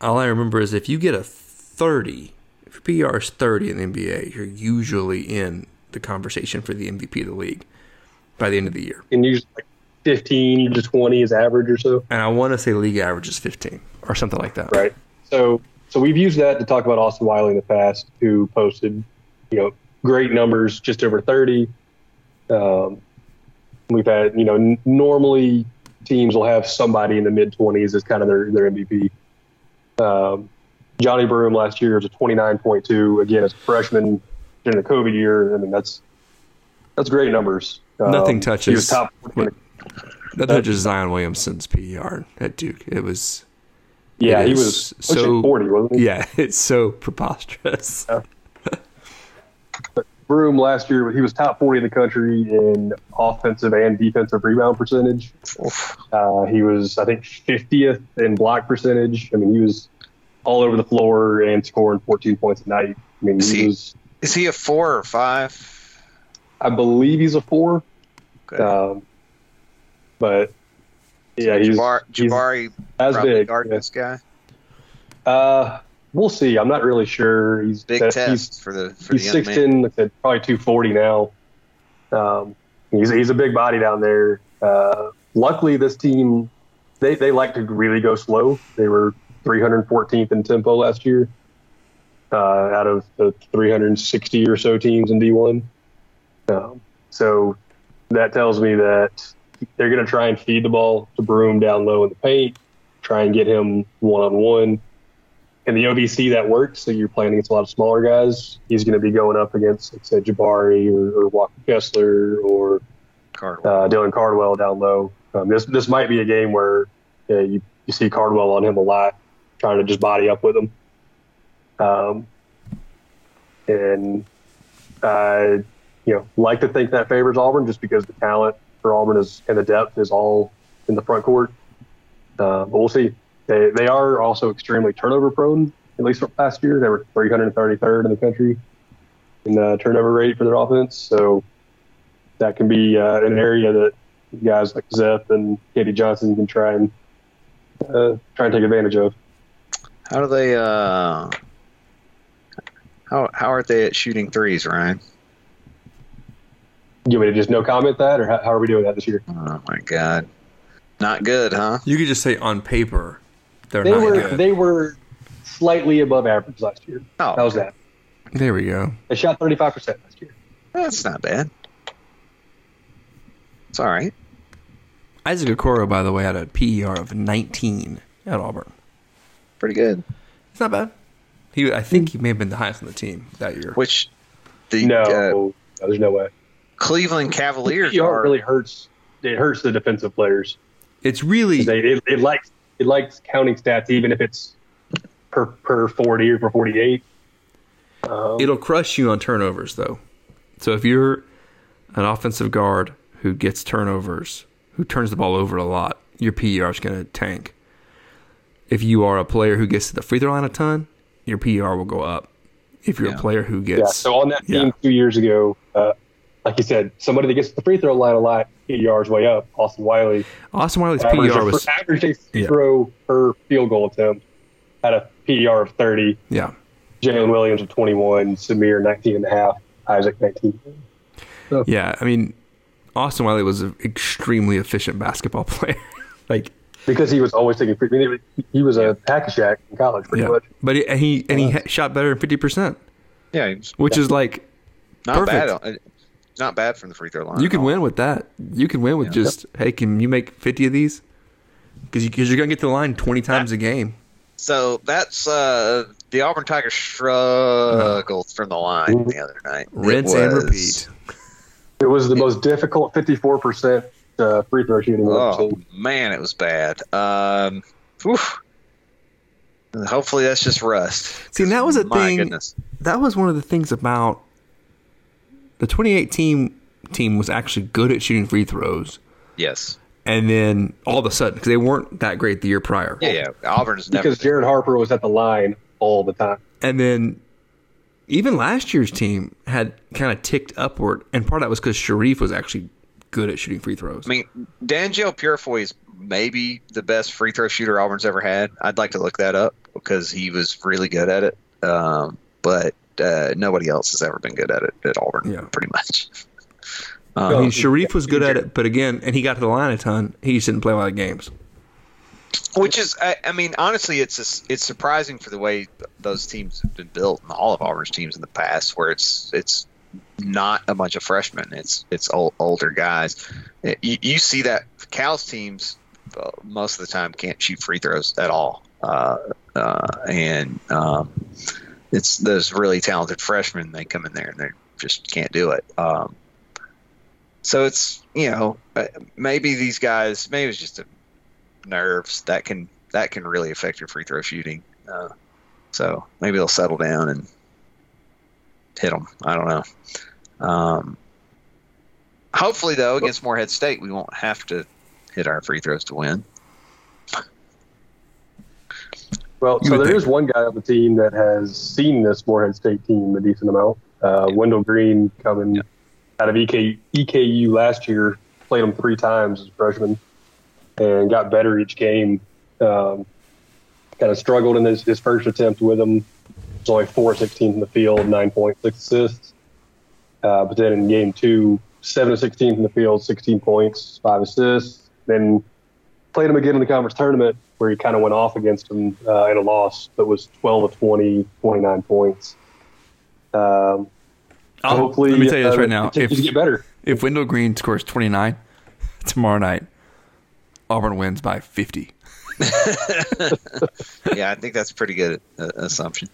all I remember is if you get a 30, if your PR is 30 in the NBA, you're usually in the conversation for the MVP of the league by the end of the year. and usually like 15 to 20 is average or so. And I want to say league average is 15 or something like that. Right. So so we've used that to talk about Austin Wiley in the past, who posted, you know, great numbers, just over 30. Um, we've had, you know, n- normally teams will have somebody in the mid 20s as kind of their their MVP. Um, Johni Broome last year was a 29.2. Again, as a freshman during the COVID year, I mean that's that's great numbers. Um, Nothing He was touches. top. That touches Zion Williamson's PER at Duke. It was. Yeah, it he was so 40, wasn't he? Yeah, it's so preposterous. Broome last year, he was top 40 in the country in offensive and defensive rebound percentage. Uh, he was, I think, 50th in block percentage. I mean, he was all over the floor and scoring 14 points a night. I mean, Is he he- was, Is he a four or five? I believe he's a four. Okay. Um, but yeah, he's, Jabari, he's Jabari as big. guard yeah. this guy. Uh, we'll see. I'm not really sure. He's Big that- test he's- for the for he's six man. like said, probably two forty now. Um, he's he's a big body down there. Uh, luckily, this team they they like to really go slow. They were 314th in tempo last year, uh, out of the 360 or so teams in D1. Um, so that tells me that they're going to try and feed the ball to Broome down low in the paint, try and get him one on one. In the OVC, that works. So you're playing against a lot of smaller guys. He's going to be going up against, like, say, Jabari or, or Walker Kessler or Cardwell. uh, Dylan Cardwell down low. Um, this this might be a game where uh, you, you see Cardwell on him a lot, trying to just body up with them. Um, and I, you know, like to think that favors Auburn just because the talent for Auburn is and the depth is all in the front court. Uh, but we'll see. They they are also extremely turnover prone. At least last year, they were 333rd in the country in the turnover rate for their offense. So that can be uh, an area that guys like Zep and K.D. Johnson can try and uh, try and take advantage of. How do they? Uh, how how are they at shooting threes, Ryan? You want me to just no comment that, or how, how are we doing that this year? Oh my God, not good, huh? You could just say on paper, they're They not were good. they were slightly above average last year. Oh, How's that? there we go. They shot 35 percent last year. That's not bad. It's all right. Isaac Okoro, by the way, had a PER of 19 at Auburn. Pretty good. It's not bad. He, I think he may have been the highest on the team that year. Which the No, uh, no, there's no way. Cleveland Cavaliers PR are really hurts. It hurts the defensive players. It's really They, it, it likes it likes counting stats, even if it's per per 40 or per 48. Um, it'll crush you on turnovers though. So if you're an offensive guard who gets turnovers, who turns the ball over a lot, your PER is going to tank. If you are a player who gets to the free throw line a ton, your PER will go up. If you're Yeah. a player who gets, Yeah. gets So on that team yeah. two years ago, uh, like you said, somebody that gets to the free throw line a lot, PER's way up. Austin Wiley Austin Wiley's average, PER was average free Yeah. throw per field goal attempt had a PER of 30. yeah. Jaylin Williams of 21, Samir 19 and a half, Isaac 19. Yeah, I mean, Austin Wiley was an extremely efficient basketball player. like, Because he was always taking free. I mean, he was a hack a shack in college, pretty yeah, much. but he, and he and he ha- shot better than fifty percent, yeah, it's which is like not perfect. bad. not bad from the free throw line. you can win with that. You can win with just hey, can you make fifty of these? Because you, cause you're gonna get to the line twenty times a game. So that's uh, the Auburn Tigers struggled from the line the other night. It Rinse and repeat. It was the most difficult 54% uh, free throw shooting I've ever Oh seen. man, it was bad. Um, whew. Hopefully that's just rust. See, that was a My thing. goodness. That was one of the things about the 2018 team was actually good at shooting free throws, Yes. and then all of a sudden, because they weren't that great the year prior, Yeah, yeah. Auburn's never Because Jared Harper was at the line all the time. and then even last year's team had kind of ticked upward, and part of that was because Sharife was actually good at shooting free throws. I mean, D'Angelo Purifoy is maybe the best free throw shooter Auburn's ever had. I'd like to look that up because he was really good at it. Um, but uh, nobody else has ever been good at it at Auburn, Yeah. pretty much. I Um, mean, Sharife was good at it, but again, and he got to the line a ton. He just didn't play a lot of games. Which is, I, I mean, honestly, it's just, it's surprising for the way those teams have been built, and all of Auburn's teams in the past, where it's it's not a bunch of freshmen, it's it's old, older guys. You, you see that Cal's teams uh, most of the time can't shoot free throws at all, uh, uh, and um, it's those really talented freshmen. They come in there and they just can't do it. Um, so it's you know uh, maybe these guys maybe it's just nerves that can that can really affect your free throw shooting. Uh, so maybe they'll settle down and hit them. I don't know. Um, hopefully, though, against Morehead State, we won't have to hit our free throws to win. Well, so would there think. is one guy on the team that has seen this Morehead State team a decent amount. Uh, Wendell Green coming out of EK, EKU last year, played him three times as a freshman and got better each game. Um, kind of struggled in his, his first attempt with him. Was only 4 16 in the field, 9.6 assists. Uh, but then in game two, 7 to 16 from the field, 16 points, 5 assists. Then played him again in the conference tournament where he kind of went off against him uh, in a loss, but was 12 of 20, 29 points. Um, I'll- hopefully, let me tell you this uh, right now. If- to get better. If Wendell Green scores 29 tomorrow night, Auburn wins by 50. yeah, I think that's a pretty good uh, assumption.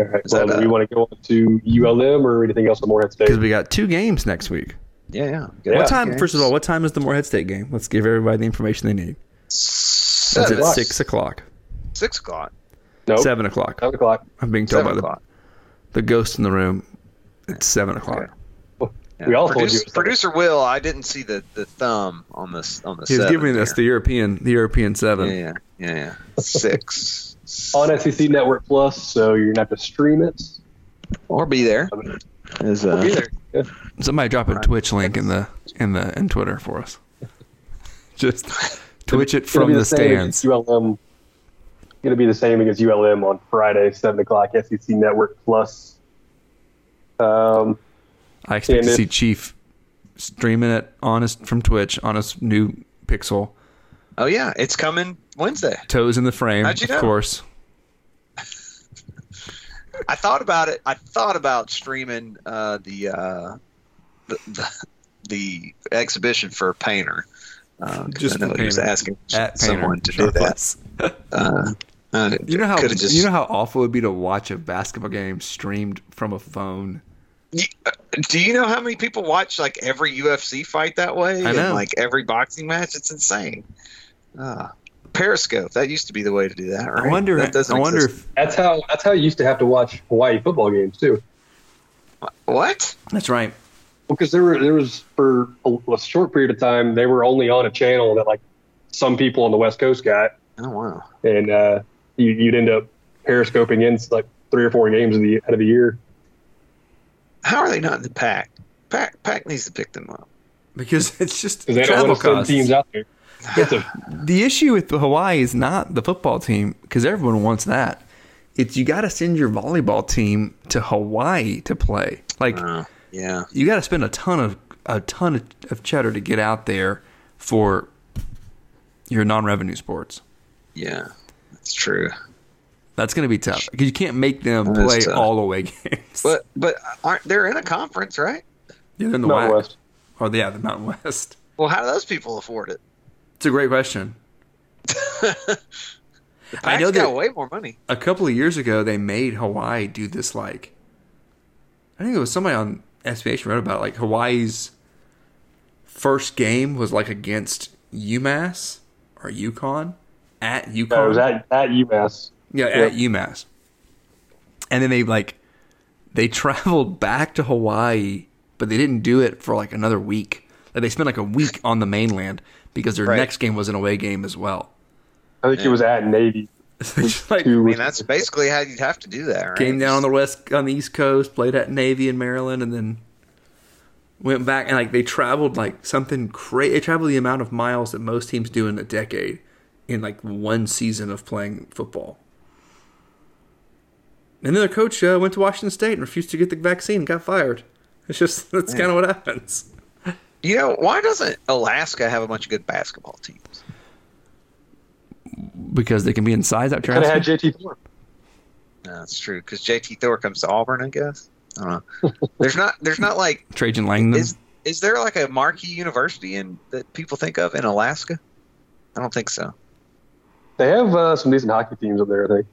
All right. Is Well, that, do we uh, want to go on to ULM or anything else on Morehead State? Because we got two games next week. Yeah, yeah. Yeah. what time? First of all, what time is the Morehead State game? Let's give everybody the information they need. That's Seven, at six o'clock. six o'clock. Nope. Seven o'clock. 7 o'clock. I'm being told Seven by the, o'clock. the ghost in the room. It's seven o'clock. Yeah. We all told you it seven. producer Will. I didn't see the, the thumb on this on the. He's seven giving us the European, the European seven. Yeah, yeah, yeah, yeah. Six. On SEC Network Plus, so you're going to have to stream it. or be there. Is, uh, Be there. Yeah. Somebody drop a Twitch link in the in the in Twitter for us. Just Twitch it from be the same against stands. ULM. Going to be the same against ULM on Friday, seven o'clock. SEC Network Plus. Um, I expect to if- see Chief streaming it on his from Twitch on his new Pixel. Oh yeah, it's coming Wednesday. Toes in the frame, How'd you of know? course. I thought about it. I thought about streaming uh, the, uh, the the the exhibition for a Painter. Uh, Just I know he was asking At someone Painter, to do that. Uh, uh, You know how just, you know how awful it would be to watch a basketball game streamed from a phone. Uh, do you know how many people watch like every UFC fight that way? I know. And, like every boxing match, it's insane. Uh, Periscope. That used to be the way to do that, right? I wonder. That doesn't I wonder exist. if that's how that's how you used to have to watch Hawaii football games too. what? that's right. Because there were there was for a, a short period of time they were only on a channel that like some people on the West Coast got, Oh wow. and uh, you, you'd end up periscoping in like three or four games of the out of the year. How are they not in the pack? Pack Pack needs to pick them up. Because it's just Because they don't travel want to costs. teams out there. It's a, The issue with Hawaii is not the football team because everyone wants that. It's you got to send your volleyball team to Hawaii to play. Like Uh, yeah. you got to spend a ton of a ton of, of cheddar to get out there for your non-revenue sports. Yeah. That's true. That's going to be tough because you can't make them That is play tough. all away games. But but aren't they're in a conference, right? yeah, they're in the Mountain WAC. West. or yeah, the Mountain West. Well, how do those people afford it? It's a great question. The I Pack's know got that- way more money. a couple of years ago they made Hawaii do this like I think it was somebody on SBH wrote about it, like Hawaii's first game was like against UMass or UConn at UConn. uh, it was at, at UMass. yeah, at UMass. And then they like they traveled back to Hawaii, but they didn't do it for like another week. Like they spent like a week on the mainland because their Right. next game was an away game as well. I think it was at Navy. Like, I mean, that's basically how you'd have to do that, right? came down on the west on the east coast played at navy in maryland and then went back and like they traveled like something crazy they traveled the amount of miles that most teams do in a decade in like one season of playing football and then their coach uh, went to washington state and refused to get the vaccine and got fired it's just that's kind of what happens You know, why doesn't Alaska have a bunch of good basketball teams? because they can be in size out Could have had JT Thor. No, that's true. Because JT Thor comes to Auburn, I guess. I don't know. there's not. There's not like. trajan langdon Is is there like a marquee university in that people think of in Alaska? I don't think so. They have uh, some decent hockey teams up there. I think.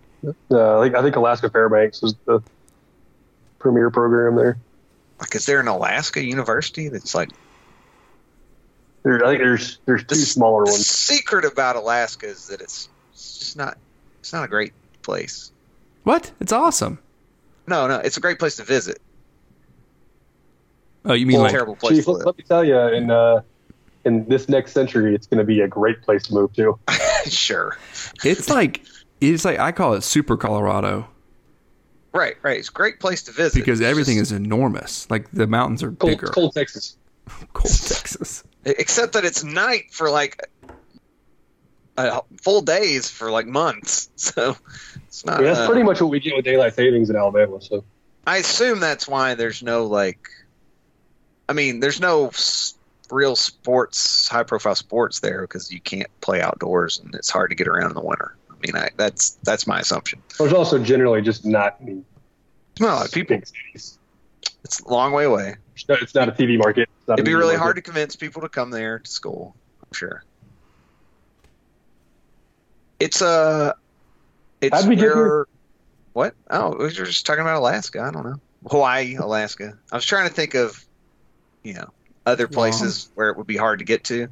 Uh, I think I think Alaska Fairbanks is the premier program there. Like, is there an Alaska university that's like There, I think there's there's two This- smaller the ones. secret about Alaska is that it's, it's just not. It's not a great place. what it's awesome No, no, it's a great place to visit. oh you mean Well, like terrible place Chief, to let, live. let me tell you, in uh, in this next century, it's going to be a great place to move to. sure. it's like it's like i call it super colorado Right, right. It's a great place to visit because everything just- is enormous. Like the mountains are Cold, bigger. cold Texas. Cold Texas. Except that it's night for like uh, full days for like months. So it's not. I mean, that's uh, pretty much what we get with daylight savings in Alabama. So I assume that's why there's no like. I mean, there's no real sports, high profile sports there because you can't play outdoors and it's hard to get around in the winter. I mean, I, that's that's my assumption. There's also generally just not not a people. cities. It's a long way away. It's not, it's not a TV market. A It'd be really market. hard to convince people to come there to school. I'm sure. It's uh it's How'd we get here? What? Oh, we were just talking about Alaska. I don't know. Hawaii, Alaska. I was trying to think of, you know, other places where it would be hard to get to.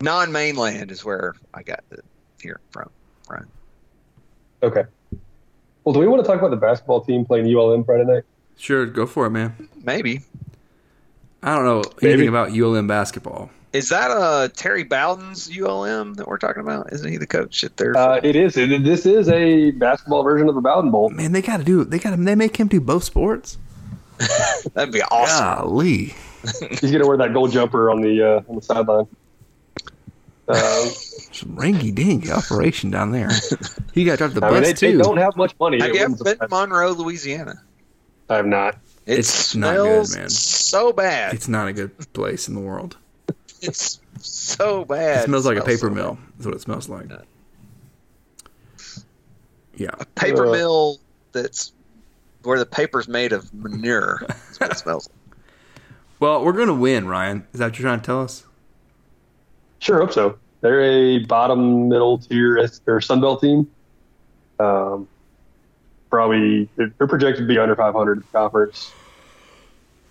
Non-mainland is where I got it here from. Right. Okay. Well, do we want to talk about the basketball team playing ULM Friday night? Sure, go for it, man. Maybe. I don't know anything Maybe. about ULM basketball. Is that uh Terry Bowden's ULM that we're talking about? Isn't he the coach at their? Uh, it is. It, this is a basketball version of the Bowden Bowl. Man, they got to do. They got to. They make him do both sports. That'd be awesome. Golly. He's gonna wear that gold jumper on the uh, on the sideline. Uh, Some ringy dingy operation down there. He got dropped the I bus mean, they, too. they don't have much money. Have It you ever been to Monroe, Louisiana? I have not. It It's not good, smells man. so bad. it's not a good place in the world. It's so bad. It smells like a smells paper so mill. Is what it smells like. Yeah. A Paper Uh. mill that's where the paper's made of manure. That's what it smells like. Well, we're gonna win, Ryan. Is that what you're trying to tell us? Sure, hope so. They're a bottom middle tier S- or Sunbelt team. Um, probably they're projected to be under 500 in the conference.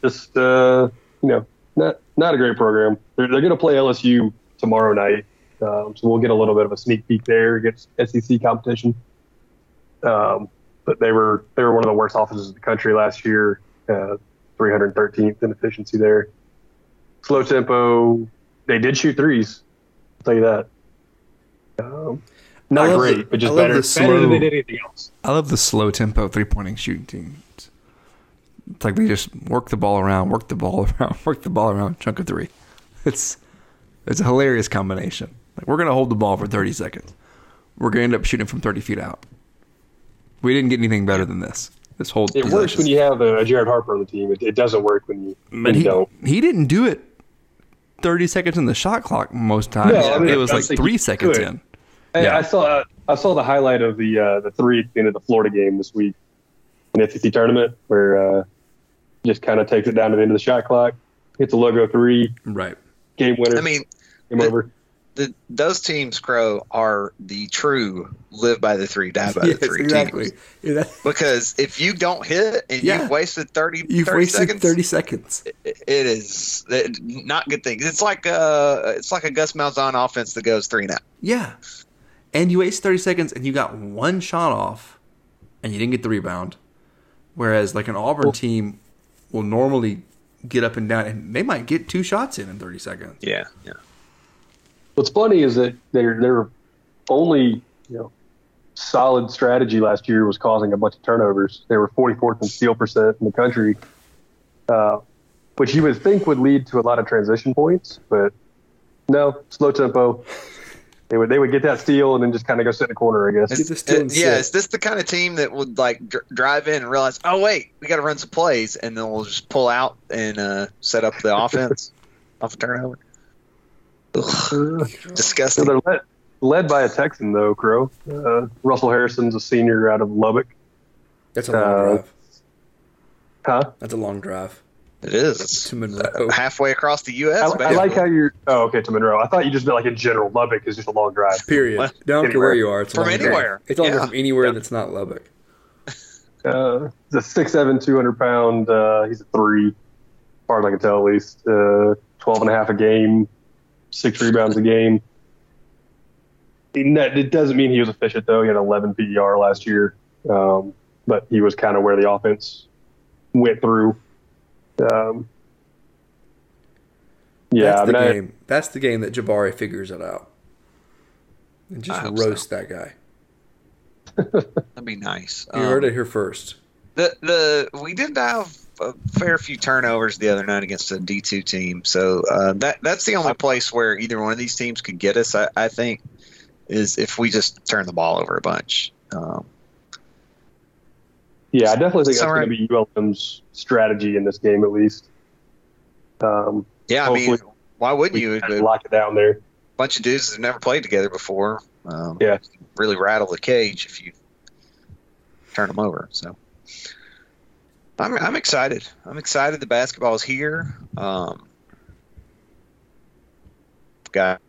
Just uh, you know, not not a great program. They're they're going to play LSU tomorrow night, um, so we'll get a little bit of a sneak peek there against SEC competition. Um, but they were they were one of the worst offenses in the country last year. Uh, 313th in efficiency there. Slow tempo. They did shoot threes. I'll tell you that. Um, not love great, the- but just better, the better slow- than anything else. I love the slow tempo three pointing shooting team. It's, it's like they just work the ball around, work the ball around, work the ball around, chunk of three. It's it's a hilarious combination. Like we're gonna hold the ball for thirty seconds. We're gonna end up shooting from thirty feet out. We didn't get anything better than this. This whole It works when you have a, Jared Harper on the team. It, it doesn't work when you, when But you he, don't. he didn't do it 30 seconds in the shot clock most times. No, I mean, it was like three seconds could. in. Hey, Yeah. I saw uh, I saw the highlight of the uh, the three at the end of the Florida game this week in the SEC tournament where uh, just kind of takes it down to the end of the shot clock, hits a logo three, Right. game winner. I mean, game the- over. the, those teams, Crow, are the true live by the three, die by Yes, the three exactly. teams. Yeah, Because if you don't hit and Yeah. you've wasted 30, You've 30 wasted seconds, 30 seconds. it it is it- not good things. It's like uh, it's like a Gus Malzahn offense that goes three and out. Yeah. And you waste 30 seconds and you got one shot off and you didn't get the rebound. Whereas, like an Auburn team will normally get up and down and they might get two shots in in 30 seconds. Yeah, yeah. What's funny is that their their only you know solid strategy last year was causing a bunch of turnovers. They were 44th in steal percent in the country, uh, which you would think would lead to a lot of transition points, but no, slow tempo. They would they would get that steal and then just kind of go sit in the corner, I guess. Get the steal Uh, and yeah, is this the kind of team that would like dr- drive in and realize, oh wait, we got to run some plays, and then we'll just pull out and uh, set up the offense off a turnover? Ugh, So disgusting. they're led, led by a Texan though, Crow. Uh, Russell Harrison's a senior out of Lubbock. That's a long Uh, drive. Huh? That's a long drive. It is. To Monroe. halfway across the U.S. I, I like how you're. Oh, okay, to Monroe. I thought you just meant like in general. Lubbock is just a long drive. Period. What? Don't care where you are. It's From long drive. anywhere. It's longer Yeah. from anywhere that's not Lubbock. Uh, he's a six seven, two hundred pound. Uh, he's a three, as far as I can tell at least. Uh, 12 and a half a game, six rebounds a game. And It doesn't mean he was efficient though. He had 11 PER last year, um, but he was kind of where the offense went through. Um, yeah, that's I mean, the I, game. That's the game that Jabari figures it out. And just I hope so. roast that guy. That'd be nice. You Um, heard it here first. The the we did have a fair few turnovers the other night against a D two team, so uh, that that's the only place where either one of these teams could get us. I, I think is if we just turn the ball over a bunch. Um, Yeah, I definitely think It's that's all going to be ULM's strategy in this game, at least. Um, Yeah, I mean, why wouldn't you? can A lock it down there. A bunch of dudes that have never played together before. Um, Yeah. really rattle the cage if you turn them over. So I'm I'm excited. I'm excited. The basketball's here. Um, got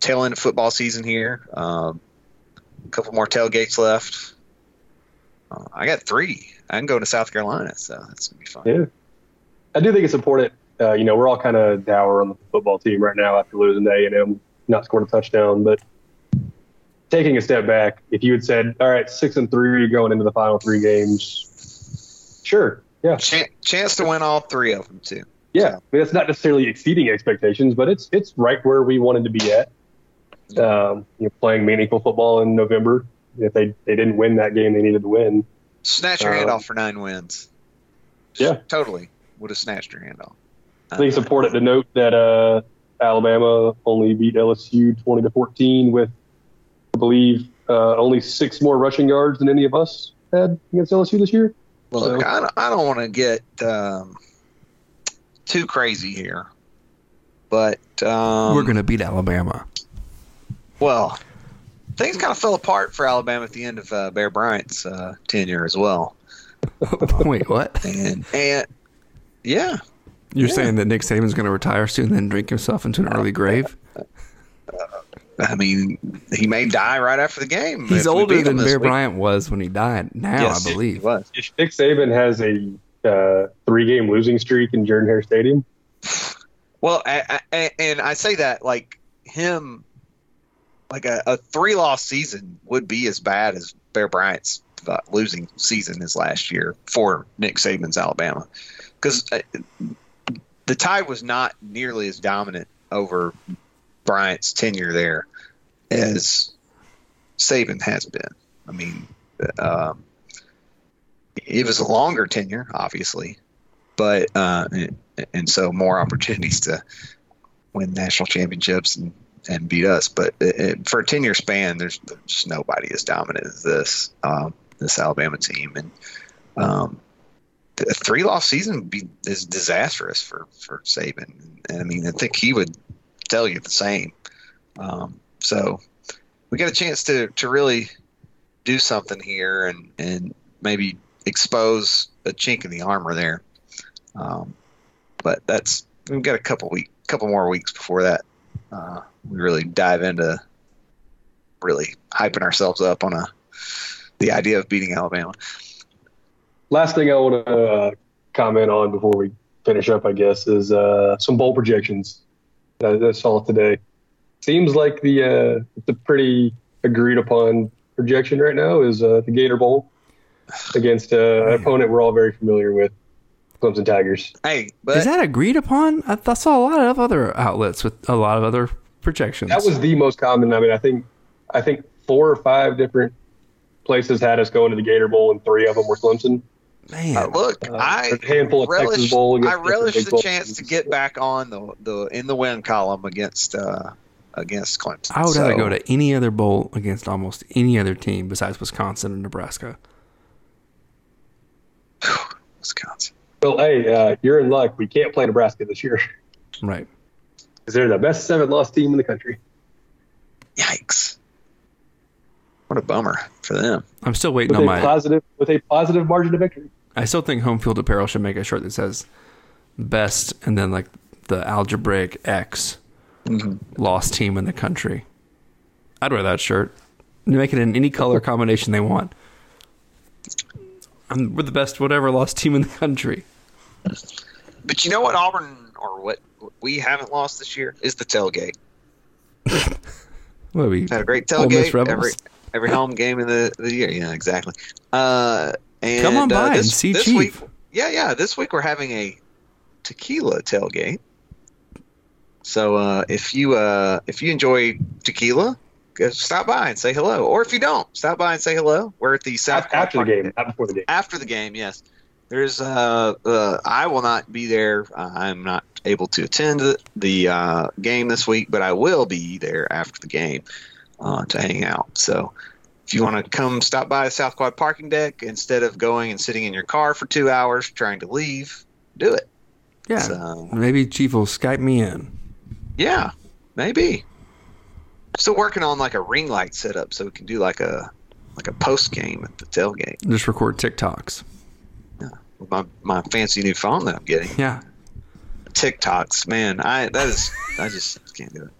tail end of football season here. Um, a couple more tailgates left. Uh, I got three. I can go to South Carolina, so that's gonna be fun. Yeah. I do think it's important. Uh, you know, we're all kind of dour on the football team right now after losing to A&M, not scored a touchdown. But taking a step back, if you had said, all right, six and three going into the final three games, sure. Yeah. Chan- chance to win all three of them too. Yeah. I mean, it's not necessarily exceeding expectations, but it's it's right where we wanted to be at. Um, you know, playing meaningful football in November. If they, they didn't win that game, they needed to win. Snatch your hand Um, off for nine wins. Yeah. Totally would have snatched your hand off. I think it's important to note that uh, Alabama only beat LSU 20 to 14 with, I believe, uh, only six more rushing yards than any of us had against LSU this year. Well look, So- I don't, I don't want to get um, too crazy here, but um, We're going to beat Alabama. well, things kind of fell apart for Alabama at the end of uh, Bear Bryant's uh, tenure as well, Wait, what? and and yeah, You're Yeah. saying that Nick Saban's going to retire soon, and then drink himself into an early grave? I mean, he may die right after the game. He's older than Bear week. Bryant was when he died. Now, Yes, I he believe. was. If Nick Saban has a uh, three game losing streak in Jordan Hare Stadium, Well, I, I, and I say that like him, like a, a three loss season would be as bad as Bear Bryant's uh, losing season his last year for Nick Saban's Alabama, because the Tide was not nearly as dominant over Bryant's tenure there as Saban has been. I mean, um, it was a longer tenure, obviously, but uh, and, and so more opportunities to win national championships and, and beat us. But it, it- for a ten year span, there's just nobody as dominant as this um, this Alabama team, and um, a three loss season be is disastrous for for Saban. And I mean, I think he would tell you the same. Um, so we got a chance to to really do something here and and maybe expose a chink in the armor there. Um, but that's we've got a couple week, couple more weeks before that. Uh, we really dive into really hyping ourselves up on a the idea of beating Alabama. last thing I want to uh, comment on before we finish up, I guess, is uh, some bowl projections that I saw today. Seems like the uh, a pretty agreed upon projection right now is uh, the Gator Bowl against uh, an opponent we're all very familiar with, Clemson Tigers. Hey, but Is that agreed upon? I, I saw a lot of other outlets with a lot of other projections. That was the most common. I mean, I think I think four or five different places had us going to the Gator Bowl, and three of them were Clemson. Man, uh, look, Uh, I a handful of Texas Bowl I relish Big the Bowl chance to get back on the the in the win column against uh, against Clemson. I would rather So- go to any other bowl against almost any other team besides Wisconsin and Nebraska. Wisconsin. Well, hey, uh, you're in luck. We can't play Nebraska this year Right. because they're the best seven-loss team in the country. Yikes! What a bummer for them. I'm still waiting With on a my. positive, with a positive margin of victory. I still think home field apparel should make a shirt that says best and then like the algebraic X lost team in the country. I'd wear that shirt. They make it in any color combination they want. I'm, we're the best whatever lost team in the country. But you know what Auburn or what we haven't lost this year is the tailgate. What are we Had a great tailgate Rebels? every every home game in the, the year. Yeah, exactly. Uh, and Come on uh, by and see this Chief. week. Yeah, yeah. This week we're having a tequila tailgate. So uh, if you uh, if you enjoy tequila, go stop by and say hello. Or if you don't, stop by and say hello. We're at the South After, after the game, not before the game. after the game, yes. There's uh, uh I will not be there. I'm not able to attend the, the uh, game this week, but I will be there after the game uh, to hang out. So if you want to come stop by the South Quad parking deck instead of going and sitting in your car for two hours trying to leave, do it. Yeah. So, Maybe Chief will Skype me in. yeah, maybe. Still working on like a ring light setup so we can do like a like a post game at the tailgate Just record TikToks. With my my fancy new phone that I'm getting. Yeah. TikToks, man, I that is I just can't do it.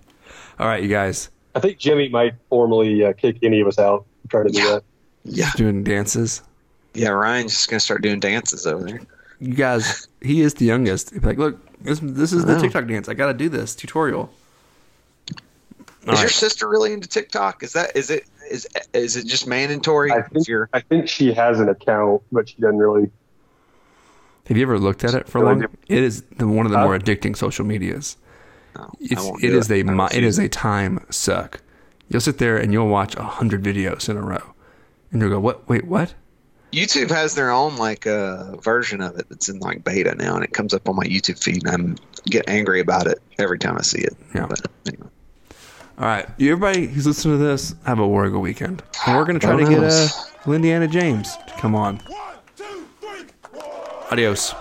All right, you guys. I think Jimmy might formally uh, kick any of us out for trying to do that. Yeah, Doing dances. yeah. Ryan's just gonna start doing dances over there. You guys, he is the youngest. He'd like, look, this, this is the TikTok dance. I got to do this tutorial. All is your sister really into TikTok? Is that is it is is it just mandatory? I think, I think she has an account, but she doesn't really. Have you ever looked at it for long? It is the, one of the more addicting social medias. no, I It's, it is mi- it a time suck. You'll sit there and you'll watch a hundred videos in a row, and you'll go, "What? Wait, what?" YouTube has their own like uh, version of it that's in like beta now, and it comes up on my YouTube feed, and I'm get angry about it every time I see it. Yeah. But anyway. All right, you everybody who's listening to this, have a War Eagle weekend, and we're gonna try to get uh, Lindiana James to come on. Adios.